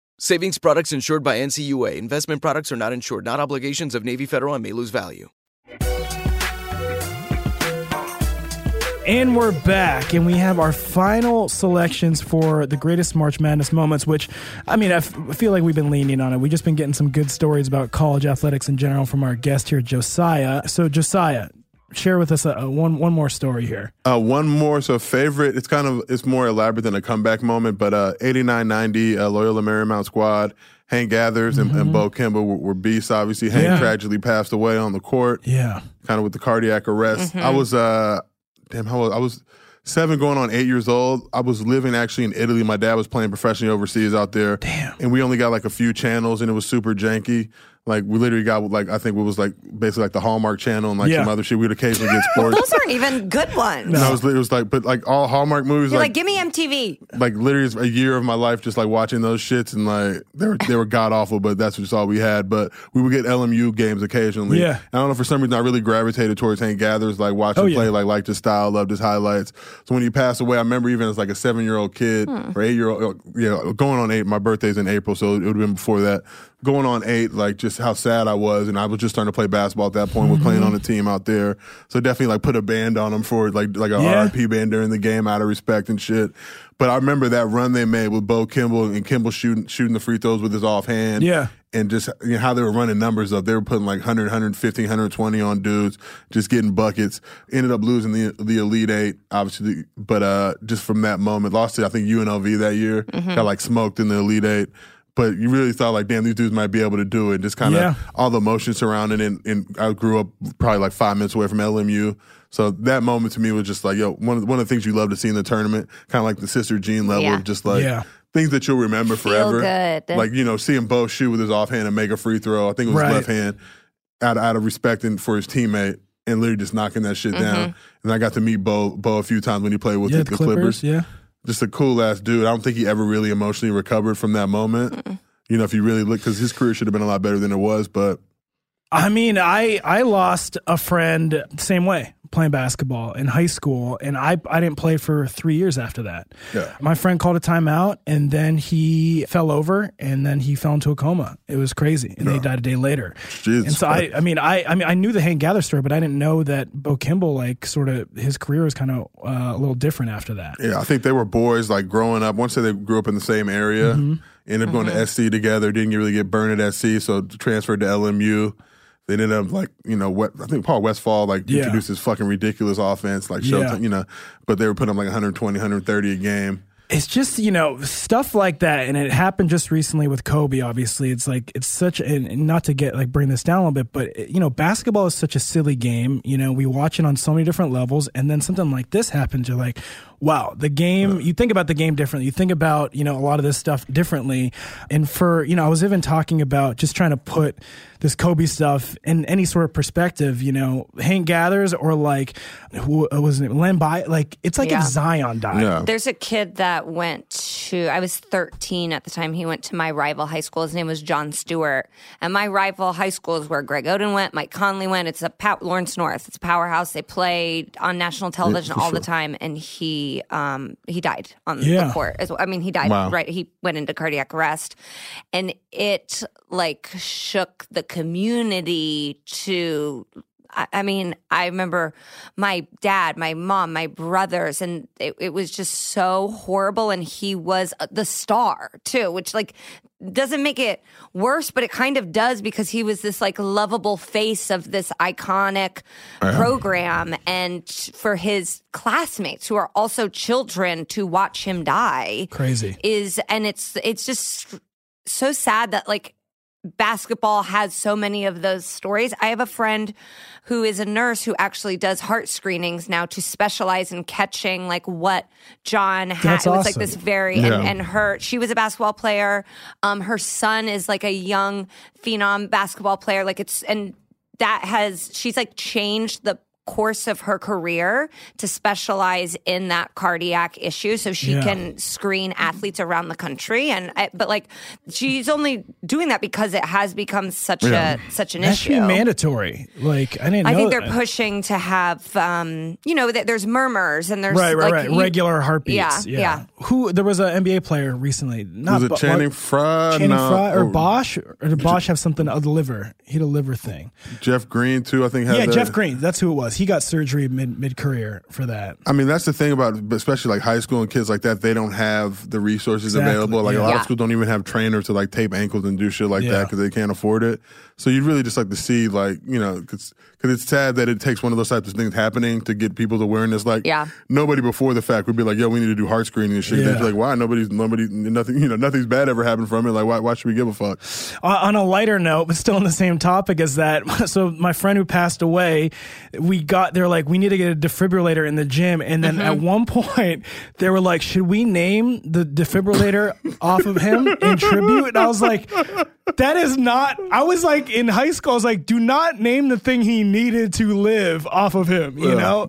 Savings products insured by NCUA. Investment products are not insured, not obligations of Navy Federal and may lose value. And we're back, and we have our final selections for the greatest March Madness moments. Which, I mean, I feel like we've been leaning on it. We've just been getting some good stories about college athletics in general from our guest here, Josiah. So, Josiah, share with us a, a one one more story here. Uh, one more, so favorite. It's kind of it's more elaborate than a comeback moment, but uh, 89-90, uh, Loyola Marymount squad. Hank Gathers and, and Bo Kimble were, were beasts. Obviously, Hank Yeah. tragically passed away on the court, Yeah, kind of with the cardiac arrest. I was uh, damn, how old? I was seven, going on eight years old. I was living actually in Italy. My dad was playing professionally overseas out there. Damn. And we only got like a few channels, and it was super janky. Like we literally got like I think it was like basically like the Hallmark channel and like Yeah. some other shit. We'd occasionally get sports. Those aren't even good ones. And I was, it was like, but like all Hallmark movies, You're like, like, give me MTV. like literally a year of my life just like watching those shits and like they were they were god awful, but that's just all we had. But we would get LMU games occasionally. Yeah. I don't know for some reason I really gravitated towards Hank Gathers, like watching Oh, him yeah. play, like liked his style, loved his highlights. So when he passed away, I remember even as like a seven year old kid hmm. or eight year old, yeah, going on eight. My birthday's in April, so it would have been before that. Going on eight, like just how sad I was, and I was just starting to play basketball at that point. Was playing on a team out there, so definitely like put a band on them for like like a Yeah. RIP band during the game out of respect and shit. But I remember that run they made with Bo Kimble and Kimble shooting shooting the free throws with his offhand. Yeah. And just you know, how they were running numbers up. They were putting like 100, 115, 120 on dudes, just getting buckets. Ended up losing the the Elite Eight, obviously. But uh, just from that moment, lost to, I think, UNLV that year. Got like smoked in the Elite Eight. But you really thought like, damn, these dudes might be able to do it. Just kind of Yeah. all the emotion surrounding it. And, and I grew up probably like five minutes away from LMU. So that moment to me was just like, yo, one of, one of the things you love to see in the tournament, kind of like the Sister Jean level Yeah. of just like Yeah. things that you'll remember forever. good. Like, you know, seeing Bo shoot with his offhand and make a free throw. I think it was Right. left hand out, out of respect and for his teammate and literally just knocking that shit Mm-hmm. down. And I got to meet Bo, Bo a few times when he played with Yeah, the, the the Clippers. Clippers. Yeah. Just a cool ass dude. I don't think he ever really emotionally recovered from that moment. You know, if you really look, because his career should have been a lot better than it was, but I mean, I I lost a friend same way playing basketball in high school, and I I didn't play for three years after that. Yeah. My friend called a timeout, and then he fell over, and then he fell into a coma. It was crazy, and then he died a day later. Jesus and so I I mean I I mean I knew the Hank Gather story, but I didn't know that Bo Kimble like sort of his career was kind of uh, a little different after that. Yeah, I think they were boys like growing up. Once they grew up in the same area, Mm-hmm. ended up going to SC together. Didn't really get burned at SC, so transferred to LMU. They ended up like you know what I think Paul Westfall like Yeah. introduced this fucking ridiculous offense like Showtime, Yeah. you know, but they were putting up like 120, 130 a game. it's just you know stuff like that and it happened just recently with kobe obviously it's like it's such and and not to get like bring this down a little bit but you know basketball is such a silly game you know we watch it on so many different levels and then something like this happens you're like wow the game you think about the game differently. You think about you know a lot of this stuff differently. And for you know i was even talking about just trying to put this kobe stuff in any sort of perspective you know hank gathers or like who uh, was it Len Bias like it's like Yeah. if zion died. Yeah, There's a kid that went to, I was 13 at the time. He went to my rival high school. His name was John Stewart. And my rival high school is where Greg Oden went, Mike Conley went. It's a pow- Lawrence North. It's a powerhouse. They play on national television all the time. And he um, he died on Yeah. the court. as well. I mean, he died, Wow. right? He went into cardiac arrest. And it like shook the community to I I mean, I remember my dad, my mom, my brothers, and it, it was just so horrible. And he was uh, the star too, which like doesn't make it worse, but it kind of does because he was this like lovable face of this iconic program. And for his classmates who are also children to watch him die crazy is and it's it's just so sad that like basketball has so many of those stories. I have a friend who is a nurse who actually does heart screenings now to specialize in catching like what John had. That's it was like this very Yeah. and, and her she was a basketball player. Um her son is like a young phenom basketball player. Like it's and that has she's like changed the course of her career to specialize in that cardiac issue so she Yeah. can screen athletes around the country and I, but like she's only doing that because it has become such Yeah. a such an That should issue be mandatory. Like I didn't. I know think they're that. pushing to have, um, you know, that there's murmurs and there's Right, right, like, right. you- Regular heartbeats. Yeah, yeah. Who there was an NBA player recently? Not was it Channing what- Frye? Channing No, Frye or or Bosh? Or did Bosh have something? A liver. He had a liver thing. Jeff Green too. I think had yeah, that. Jeff Green. That's who it was. He got surgery mid mid career for that. I mean, that's the thing about, especially like high school and kids like that. They don't have the resources Exactly, available. Like a lot Yeah. of schools don't even have trainers to like tape ankles and do shit like Yeah. that because they can't afford it. So you'd really just like to see like you know because it's sad that it takes one of those types of things happening to get people's awareness. Like Yeah. nobody before the fact would be like, yo, we need to do heart screening and shit. They'd be like, why? Nobody's nobody nothing you know nothing's bad ever happened from it. Like why why should we give a fuck? On on a lighter note, but still on the same topic as that. So my friend who passed away, we got they're like, we need to get a defibrillator in the gym, and then at mm-hmm. one point they were like, should we name the defibrillator off of him in tribute? And I was like, that is not. I was like in high school. I was like, do not name the thing he needed to live off of him. You Yeah. know.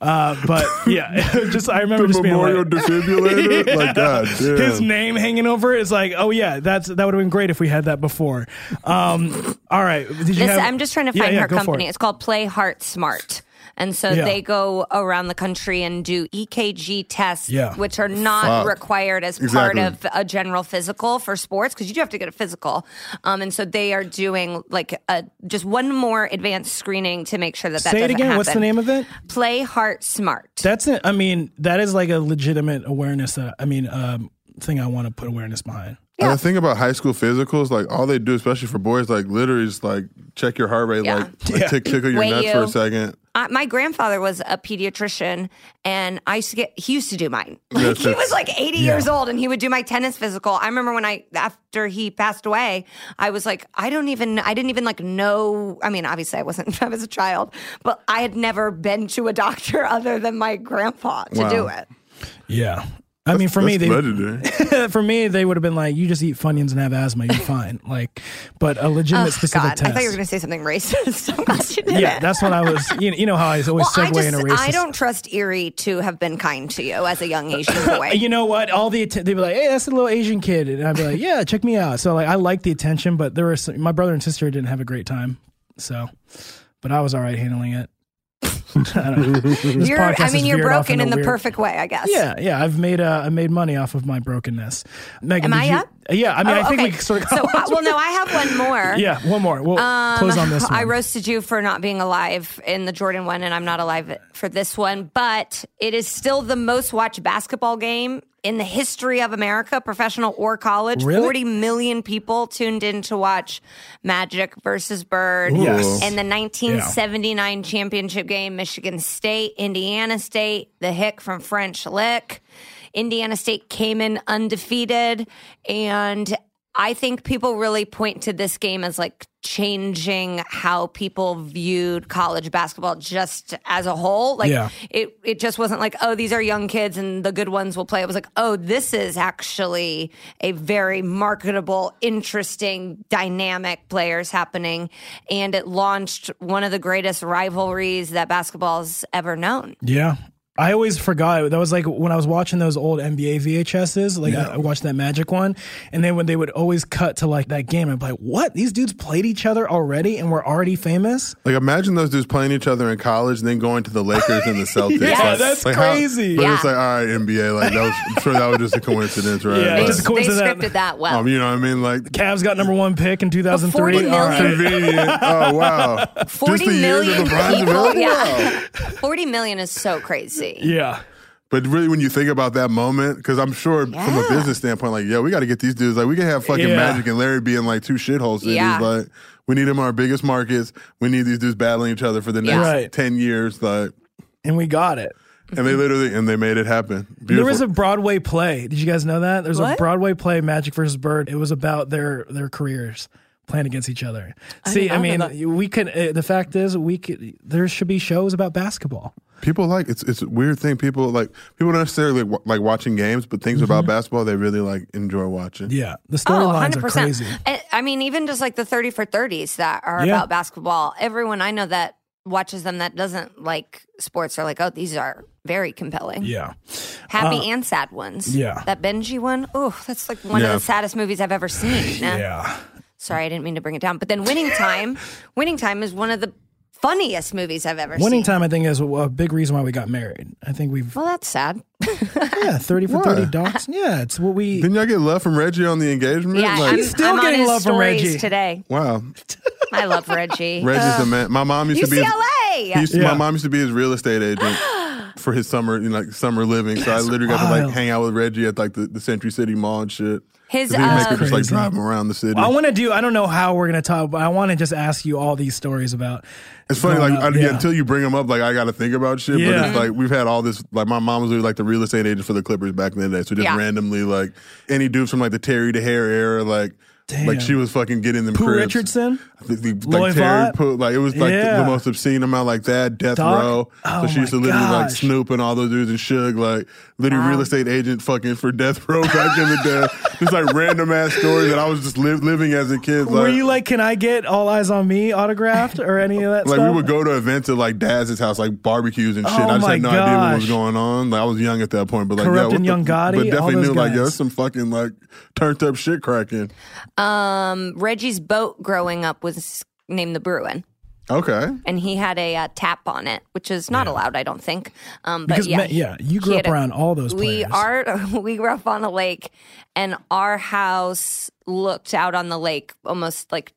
Uh, but yeah, just I remember The just being memorial like, defibrillator. like God damn. his name hanging over it is like, oh yeah, that's that would have been great if we had that before. Um, all right, did you This, have- I'm just trying to find yeah, her company. it. It's called Play Heart Smart. And so Yeah. they go around the country and do EKG tests, Yeah. which are not Fuck. required as Exactly. part of a general physical for sports because you do have to get a physical. Um, and so they are doing like a just one more advanced screening to make sure that that Say it doesn't again. happen. What's the name of it? Play Heart Smart. That's it. I mean, that is like a legitimate awareness. That I mean, um, thing I want to put awareness behind. And the thing about high school physicals, like all they do, especially for boys, like literally just like check your heart rate, Yeah. like, like tick tickle your Weigh nuts for a second. I, my grandfather was a pediatrician, and I used to get. He used to do mine. Like he was like eighty years old, and he would do my tennis physical. I remember when I after he passed away, I was like, I don't even. I didn't even like know. I mean, obviously, I wasn't. I was a child, but I had never been to a doctor other than my grandpa to Wow. do it. Yeah. I mean, for me, they for me they would have been like, you just eat Funyuns and have asthma, you're fine. Like, but a legitimate Oh, specific God, test. I thought you were going to say something racist. I'm glad you did yeah, it. that's what I was. You know, you know how I always well, segue I just into racist. I don't trust Erie to have been kind to you as a young Asian boy. You know what? All the atten- they'd be like, "Hey, that's a little Asian kid," and I'd be like, "Yeah, check me out." So like, I like the attention, but there were some, my brother and sister didn't have a great time. So, but I was all right handling it. I don't know. This You're, I mean, you're broken in the weird- perfect way, I guess. Yeah, yeah. I've made uh, I made money off of my brokenness. Megan, Am I you- up? Yeah, I mean, Oh, I think okay. we sort of. So, uh, well, no, I have one more. yeah, one more. We'll close on this. One. Um, I roasted you for not being alive in the Jordan one, and I'm not alive for this one, but it is still the most watched basketball game in the history of America, professional or college. Really? 40 million people tuned in to watch Magic versus Bird. Yes. In the 1979 championship game, Michigan State, Indiana State, the hick from French Lick. Indiana State came in undefeated. And I think people really point to this game as like changing how people viewed college basketball just as a whole. Like Yeah. it it just wasn't like, oh, these are young kids and the good ones will play. It was like, oh, this is actually a very marketable, interesting, dynamic players happening. And it launched one of the greatest rivalries that basketball's ever known. Yeah. I always forgot. That was like when I was watching those old NBA VHSs. Like I, I watched that Magic one, and then when they would always cut to like that game, I'd be like, "What? These dudes played each other already, and we're already famous." Like imagine those dudes playing each other in college and then going to the Lakers and the Celtics. Yeah, like, that's like how- crazy. but Yeah. it's like, all right, NBA, like that was I'm sure that was just a coincidence, right? Yeah, They, Like, just a coincidence. they coincidence. scripted that well. um, you know what I mean? Like the Cavs got number one pick in 2003. 40 All right. convenient. oh wow. 40 just the years million that LeBron's people. available. Yeah. Wow. 40 million is so crazy. Yeah. But really, when you think about that moment, because I'm sure from a business standpoint, like, yeah, we got to get these dudes. Like, we can have fucking Yeah. Magic and Larry being like two shitholes. cities. Yeah. Like, we need them in our biggest markets. We need these dudes battling each other for the next Right. ten years. Like, And we got it. and they literally and they made it happen. Beautiful. There was a Broadway play. Did you guys know that? There's a Broadway play, Magic versus Bird. It was about their their careers playing against each other. See, I, didn't mean, we could. Uh, the fact is, we could. There should be shows about basketball. people like it's it's a weird thing. People like people don't necessarily wa- like watching games, but things about basketball they really like enjoy watching. Yeah, the Oh, storylines 100%. are crazy. I- I mean, even just like the 30 for 30s that are Yeah. about basketball, everyone I know that watches them that doesn't like sports are like, oh, these are very compelling. Yeah, Happy and sad ones. Uh, yeah. That Benji one, oh, that's like one Yeah. of the saddest movies I've ever seen. yeah. Sorry, I didn't mean to bring it down. But then Winning Time, Winning Time is one of the funniest movies I've ever seen. Winning seen. time, I think, is a, a big reason why we got married. I think we've Well, that's sad. yeah, thirty for thirty dogs. Yeah, it's what we. Didn't y'all get love from Reggie on the engagement? Yeah, like, I'm, He's still I'm on getting his love from stories Reggie. today. wow, I love Reggie. Reggie's the man. My mom used to be. His, UCLA. he used to, Yeah. My mom used to be his real estate agent for his summer, you know, like summer living. So I literally got to like hang out with Reggie at like the, the Century City Mall and shit. His, 'Cause he'd make uh, her just like Crazy. drive him around the city. I want to do. I don't know how we're gonna talk, but I want to just ask you all these stories about. It's funny, like I, yeah. until you bring them up, like I got to think about shit. But it's like we've had all this. Like my mom was really, like the real estate agent for the Clippers back in the day. So just Yeah. randomly, like any dudes from like the Terry to Hair era, like like she was fucking getting them Pooh. Richardson. The, the, Loy like Terry Vaught? put like it was like the, Yeah. the most obscene amount like that death Doc? row. Oh so she used to my literally like. Snoop and all those dudes and Suge like literally real estate agent fucking for death row back in the day. Just like random ass stories that I was just live, living as a kid. Like, Were you like, can I get All Eyes on Me autographed or any of that like stuff? we would go to events at like Dad's house, like barbecues and shit. Oh I just had no idea what was going on. Like I was young at that point, but like Corrupt yeah, what and the- Young Gotti, but all definitely those knew like yeah, guys. there's some fucking like turned up shit cracking. um, Reggie's boat growing up was named the Bruin. Okay. and he had a uh, tap on it, which is not allowed, I don't think. Um, but Because, yeah, ma- yeah, you grew up had a- around all those We are we grew up on a lake, and our house looked out on the lake, almost like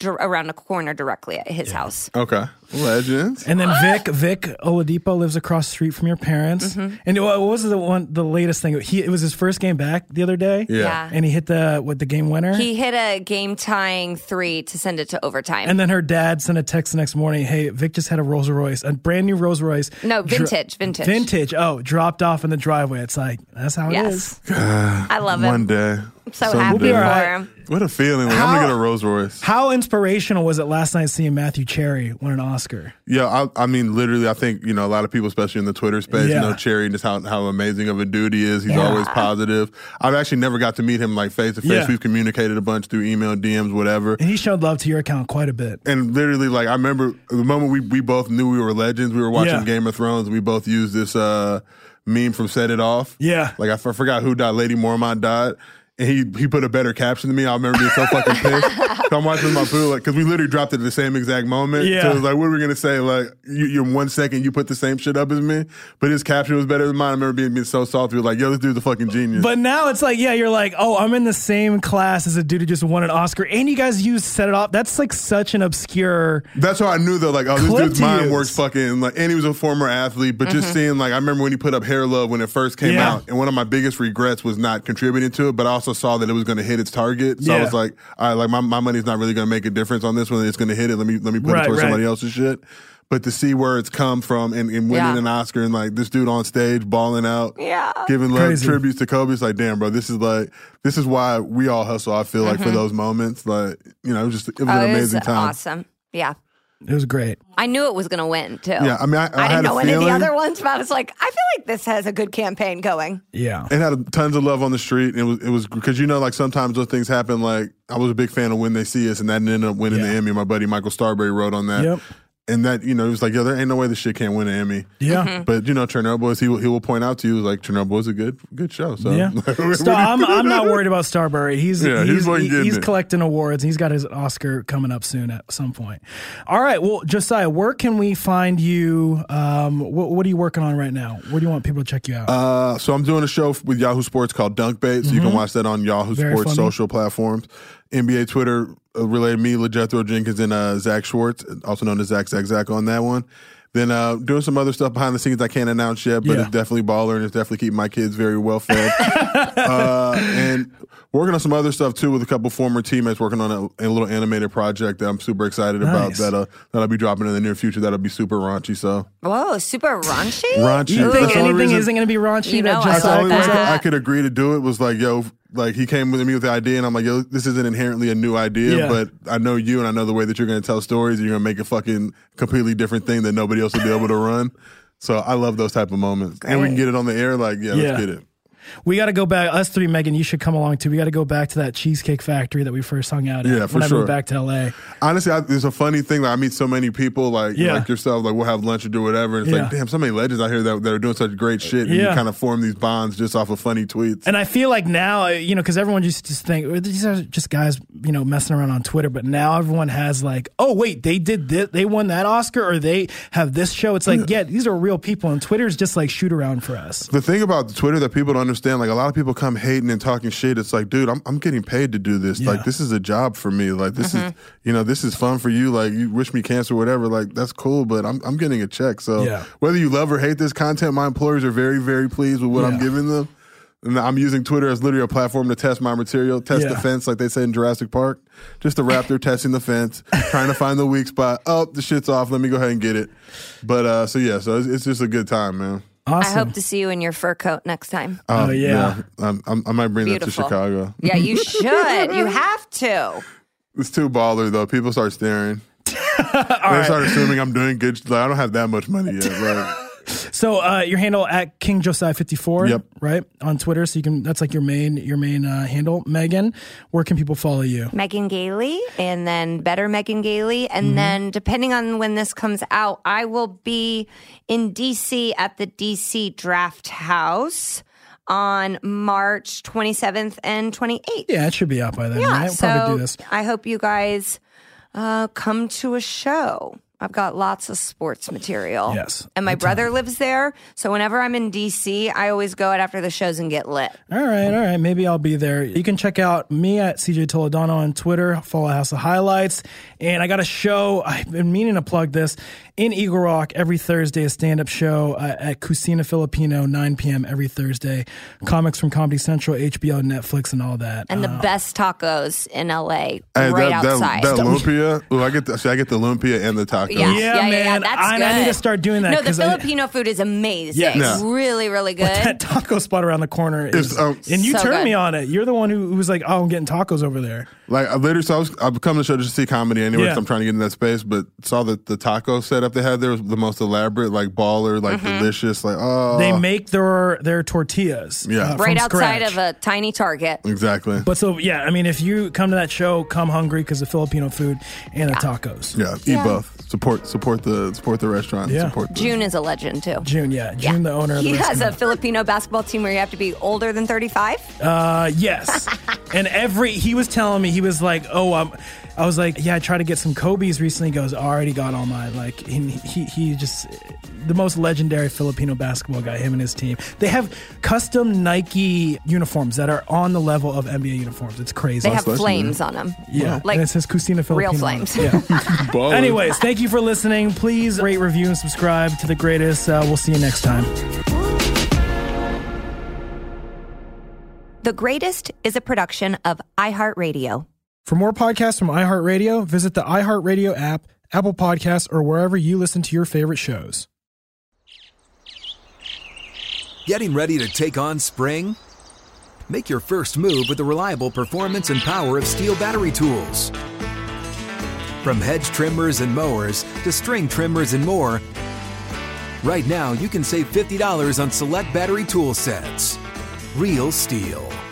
dir- around a corner directly at his house. Okay. Legends. And then Vic, Vic Oladipo lives across the street from your parents. Mm-hmm. And what what was the one, the latest thing? He it was his first game back the other day. Yeah. Yeah. and he hit the what the game winner. He hit a game tying three to send it to overtime. and then her dad sent a text the next morning. Hey, Vic just had a Rolls Royce, a brand new Rolls Royce. No, Dro- vintage, vintage. vintage. Oh, dropped off in the driveway. It's like that's how it is. yes, I love it. One day. I'm so Someday. happy We'll be for him. What a feeling. Like, I'm going to get a Rolls Royce. How inspirational was it last night seeing Matthew Cherry win an Oscar? Yeah, I, I mean, literally, I think you know a lot of people, especially in the Twitter space, Yeah. you know Cherry and just how how amazing of a dude he is. He's Yeah. always positive. I've actually never got to meet him like face to face. We've communicated a bunch through email, DMs, whatever. And he showed love to your account quite a bit. And literally, like I remember the moment we we both knew we were legends. We were watching. Game of Thrones. We both used this uh, meme from Set It Off. Yeah. like I f- forgot who died. Lady Mormont died. And he he put a better caption than me. I remember being so fucking pissed. so I'm watching my boo, like, because we literally dropped it at the same exact moment. Yeah. So it was like, what are we gonna say? Like, you, you in one second you put the same shit up as me, but his caption was better than mine. I remember being, being so salty. We were like, yo, this dude's a fucking genius. But now it's like, yeah, you're like, oh, I'm in the same class as a dude who just won an Oscar, and you guys use set it off. That's like such an obscure. That's how I knew though, like, oh, this Clip dude's to mind use. works fucking like, and he was a former athlete. But just mm-hmm. seeing, like, I remember when he put up Hair Love when it first came Yeah. out, and one of my biggest regrets was not contributing to it. But I also saw that it was going to hit its target, so I was like, all right, like my, my money's not really going to make a difference on this one. It's going to hit it. Let me let me put Right, it towards right. somebody else's shit. But to see where it's come from and, and winning Yeah. an Oscar and like this dude on stage balling out, Yeah. giving love Crazy. tributes to Kobe, it's like, damn, bro, this is like this is why we all hustle. I feel like for those moments, like you know, it was just it was Mm-hmm. Oh, an it was amazing time. awesome. Yeah. It was great. I knew it was going to win too. Yeah, I mean, I- I had didn't a know any of the other ones, but I was like, I feel like this has a good campaign going. Yeah. It had tons of love on the street. It was it was because you know like sometimes those things happen. Like I was a big fan of when they see us, and that ended up winning the Emmy. My buddy Michael Starrbury wrote on that. Yep. And that you know, he was like, "Yo, there ain't no way this shit can't win an Emmy." Yeah. Mm-hmm. But you know, Chernobyl is he will, he will point out to you like Chernobyl is a good good show. So Yeah. Star, I'm, I'm not worried about Starrbury. He's Yeah, he's he's, fucking getting he's collecting awards. He's got his Oscar coming up soon at some point. All right. Well, Josiah, where can we find you? Um, what, what are you working on right now? Where do you want people to check you out? Uh, so I'm doing a show with Yahoo Sports called Dunk Bait. So you can watch that on Yahoo Mm-hmm. Very Sports funny. social platforms. NBA Twitter uh, related me, LeJethro Jenkins, and uh, Zach Schwartz, also known as Zach Zach Zach on that one. Then uh, doing some other stuff behind the scenes I can't announce yet, but Yeah. it's definitely baller and it's definitely keeping my kids very well fed. uh, and working on some other stuff too with a couple former teammates working on a, a little animated project that I'm super excited about Nice. that uh, that'll be dropping in the near future. That'll be super raunchy. So Whoa, super raunchy. raunchy. you think That's anything reason- isn't going to be raunchy? You know I that's the only way I love could. I could agree to do it was like, yo, like he came with me with the idea, and I'm like, yo, this isn't inherently a new idea, Yeah. but I know you, and I know the way that you're going to tell stories, and you're going to make a fucking completely different thing that nobody else will be able to run. So I love those type of moments, and we can get it on the air. Like, yeah, Yeah. let's get it. We got to go back. Us three, Megan, you should come along too. We got to go back to that cheesecake factory that we first hung out at Yeah, for when I sure. moved back to LA. Honestly, I, it's a funny thing. Like I meet so many people, like Yeah. like yourself. Like we'll have lunch or do whatever. And it's Yeah. like, damn, so many legends out here that, that are doing such great shit, and you Yeah. kind of form these bonds just off of funny tweets. And I feel like now, uh, you know, because everyone just just think "Oh, these are just guys, you know, messing around on Twitter. But now everyone has like, oh wait, they did this, they won that Oscar, or they have this show. It's like, yeah, these are real people, and Twitter's just like shoot around for us. The thing about Twitter that people don't understand, like a lot of people come hating and talking shit. It's like, dude, I'm I'm getting paid to do this. Yeah. Like this is a job for me. Like this is you know, this is fun for you. Like you wish me cancer or whatever, like that's cool, but I'm I'm getting a check. So Yeah. whether you love or hate this content, my employers are very, very pleased with what I'm giving them. And I'm using Twitter as literally a platform to test my material, test the fence, like they said in Jurassic Park. Just a raptor testing the fence, trying to find the weak spot. Oh, the shit's off. Let me go ahead and get it. But uh, so yeah, so it's, it's just a good time, man. Awesome. I hope to see you in your fur coat next time. Oh, yeah. Um, I'm, I might bring that to Chicago. Yeah, you should. you have to. It's too baller though. People start staring. they start assuming I'm doing good. Like, I don't have that much money yet. Like, So uh, your handle at King Josiah fifty four, Yep. right on Twitter. So you can that's like your main your main uh, handle. Megan, where can people follow you? Megan Gailey and then Better Megan Gailey. And then, depending on when this comes out, I will be in DC at the DC Draft House on March 27th and 28th. Yeah, it should be out by then. Yeah, right? We'll so probably do this. I hope you guys Uh, come to a show. I've got lots of sports material. Yes. And my brother lives there. So whenever I'm in DC, I always go out after the shows and get lit. All right, all right. Maybe I'll be there. You can check out me at CJ Toledano on Twitter, follow House of Highlights. And I got a show, I've been meaning to plug this, in Eagle Rock every Thursday, a stand up show uh, at Cucina Filipino, 9 p.m. every Thursday. Comics from Comedy Central, HBO, Netflix, and all that. And the Uh, best tacos in LA, Hey, right that, outside. That, that lumpia. Ooh, I get the, see, I get the lumpia and the taco. yeah, Yeah, yeah, yeah, yeah, man. That's I- good. I need to start doing that No, the 'cause I- Filipino food is amazing. Yes. Yeah. Really, really good. that taco spot around the corner is, It's, um, and you So turned good. me on it. You're the one who, who was like, "Oh, I'm getting tacos over there." Like I literally, so I was I've come to the show just to see comedy anyway. Yeah. I'm trying to get in that space, but saw that the taco setup they had there was the most elaborate, like baller, like Mm-hmm. delicious, like oh, They make their their tortillas, Yeah. uh, right outside scratch. of a tiny Target. exactly. But so yeah, I mean, if you come to that show, come hungry because of Filipino food and the tacos. yeah, eat Yeah. both. Support support the support the restaurant. Yeah. Support the, June is a legend too. June, yeah, June, the owner. Of the He has a restaurant. Filipino basketball team where you have to be older than 35. Uh, yes. and every he was telling me he was like, oh, um, I was like, yeah, I tried to get some Kobe's recently. He goes, I already got all mine. Like he, he he just the most legendary Filipino basketball guy. Him and his team. They have custom Nike uniforms that are on the level of NBA uniforms. It's crazy. They have legendary. flames on them. yeah, like and it says Cucina Filipino. real flames. Yeah. Anyways, thank you for listening. Please rate, review, and subscribe to the greatest. Uh, we'll see you next time. The Greatest is a production of iHeartRadio. For more podcasts from iHeartRadio, visit the iHeartRadio app, Apple Podcasts, or wherever you listen to your favorite shows. Getting ready to take on spring? Make your first move with the reliable performance and power of STIHL battery tools. From hedge trimmers and mowers to string trimmers and more, right now you can save $50 on select battery tool sets. Real STIHL.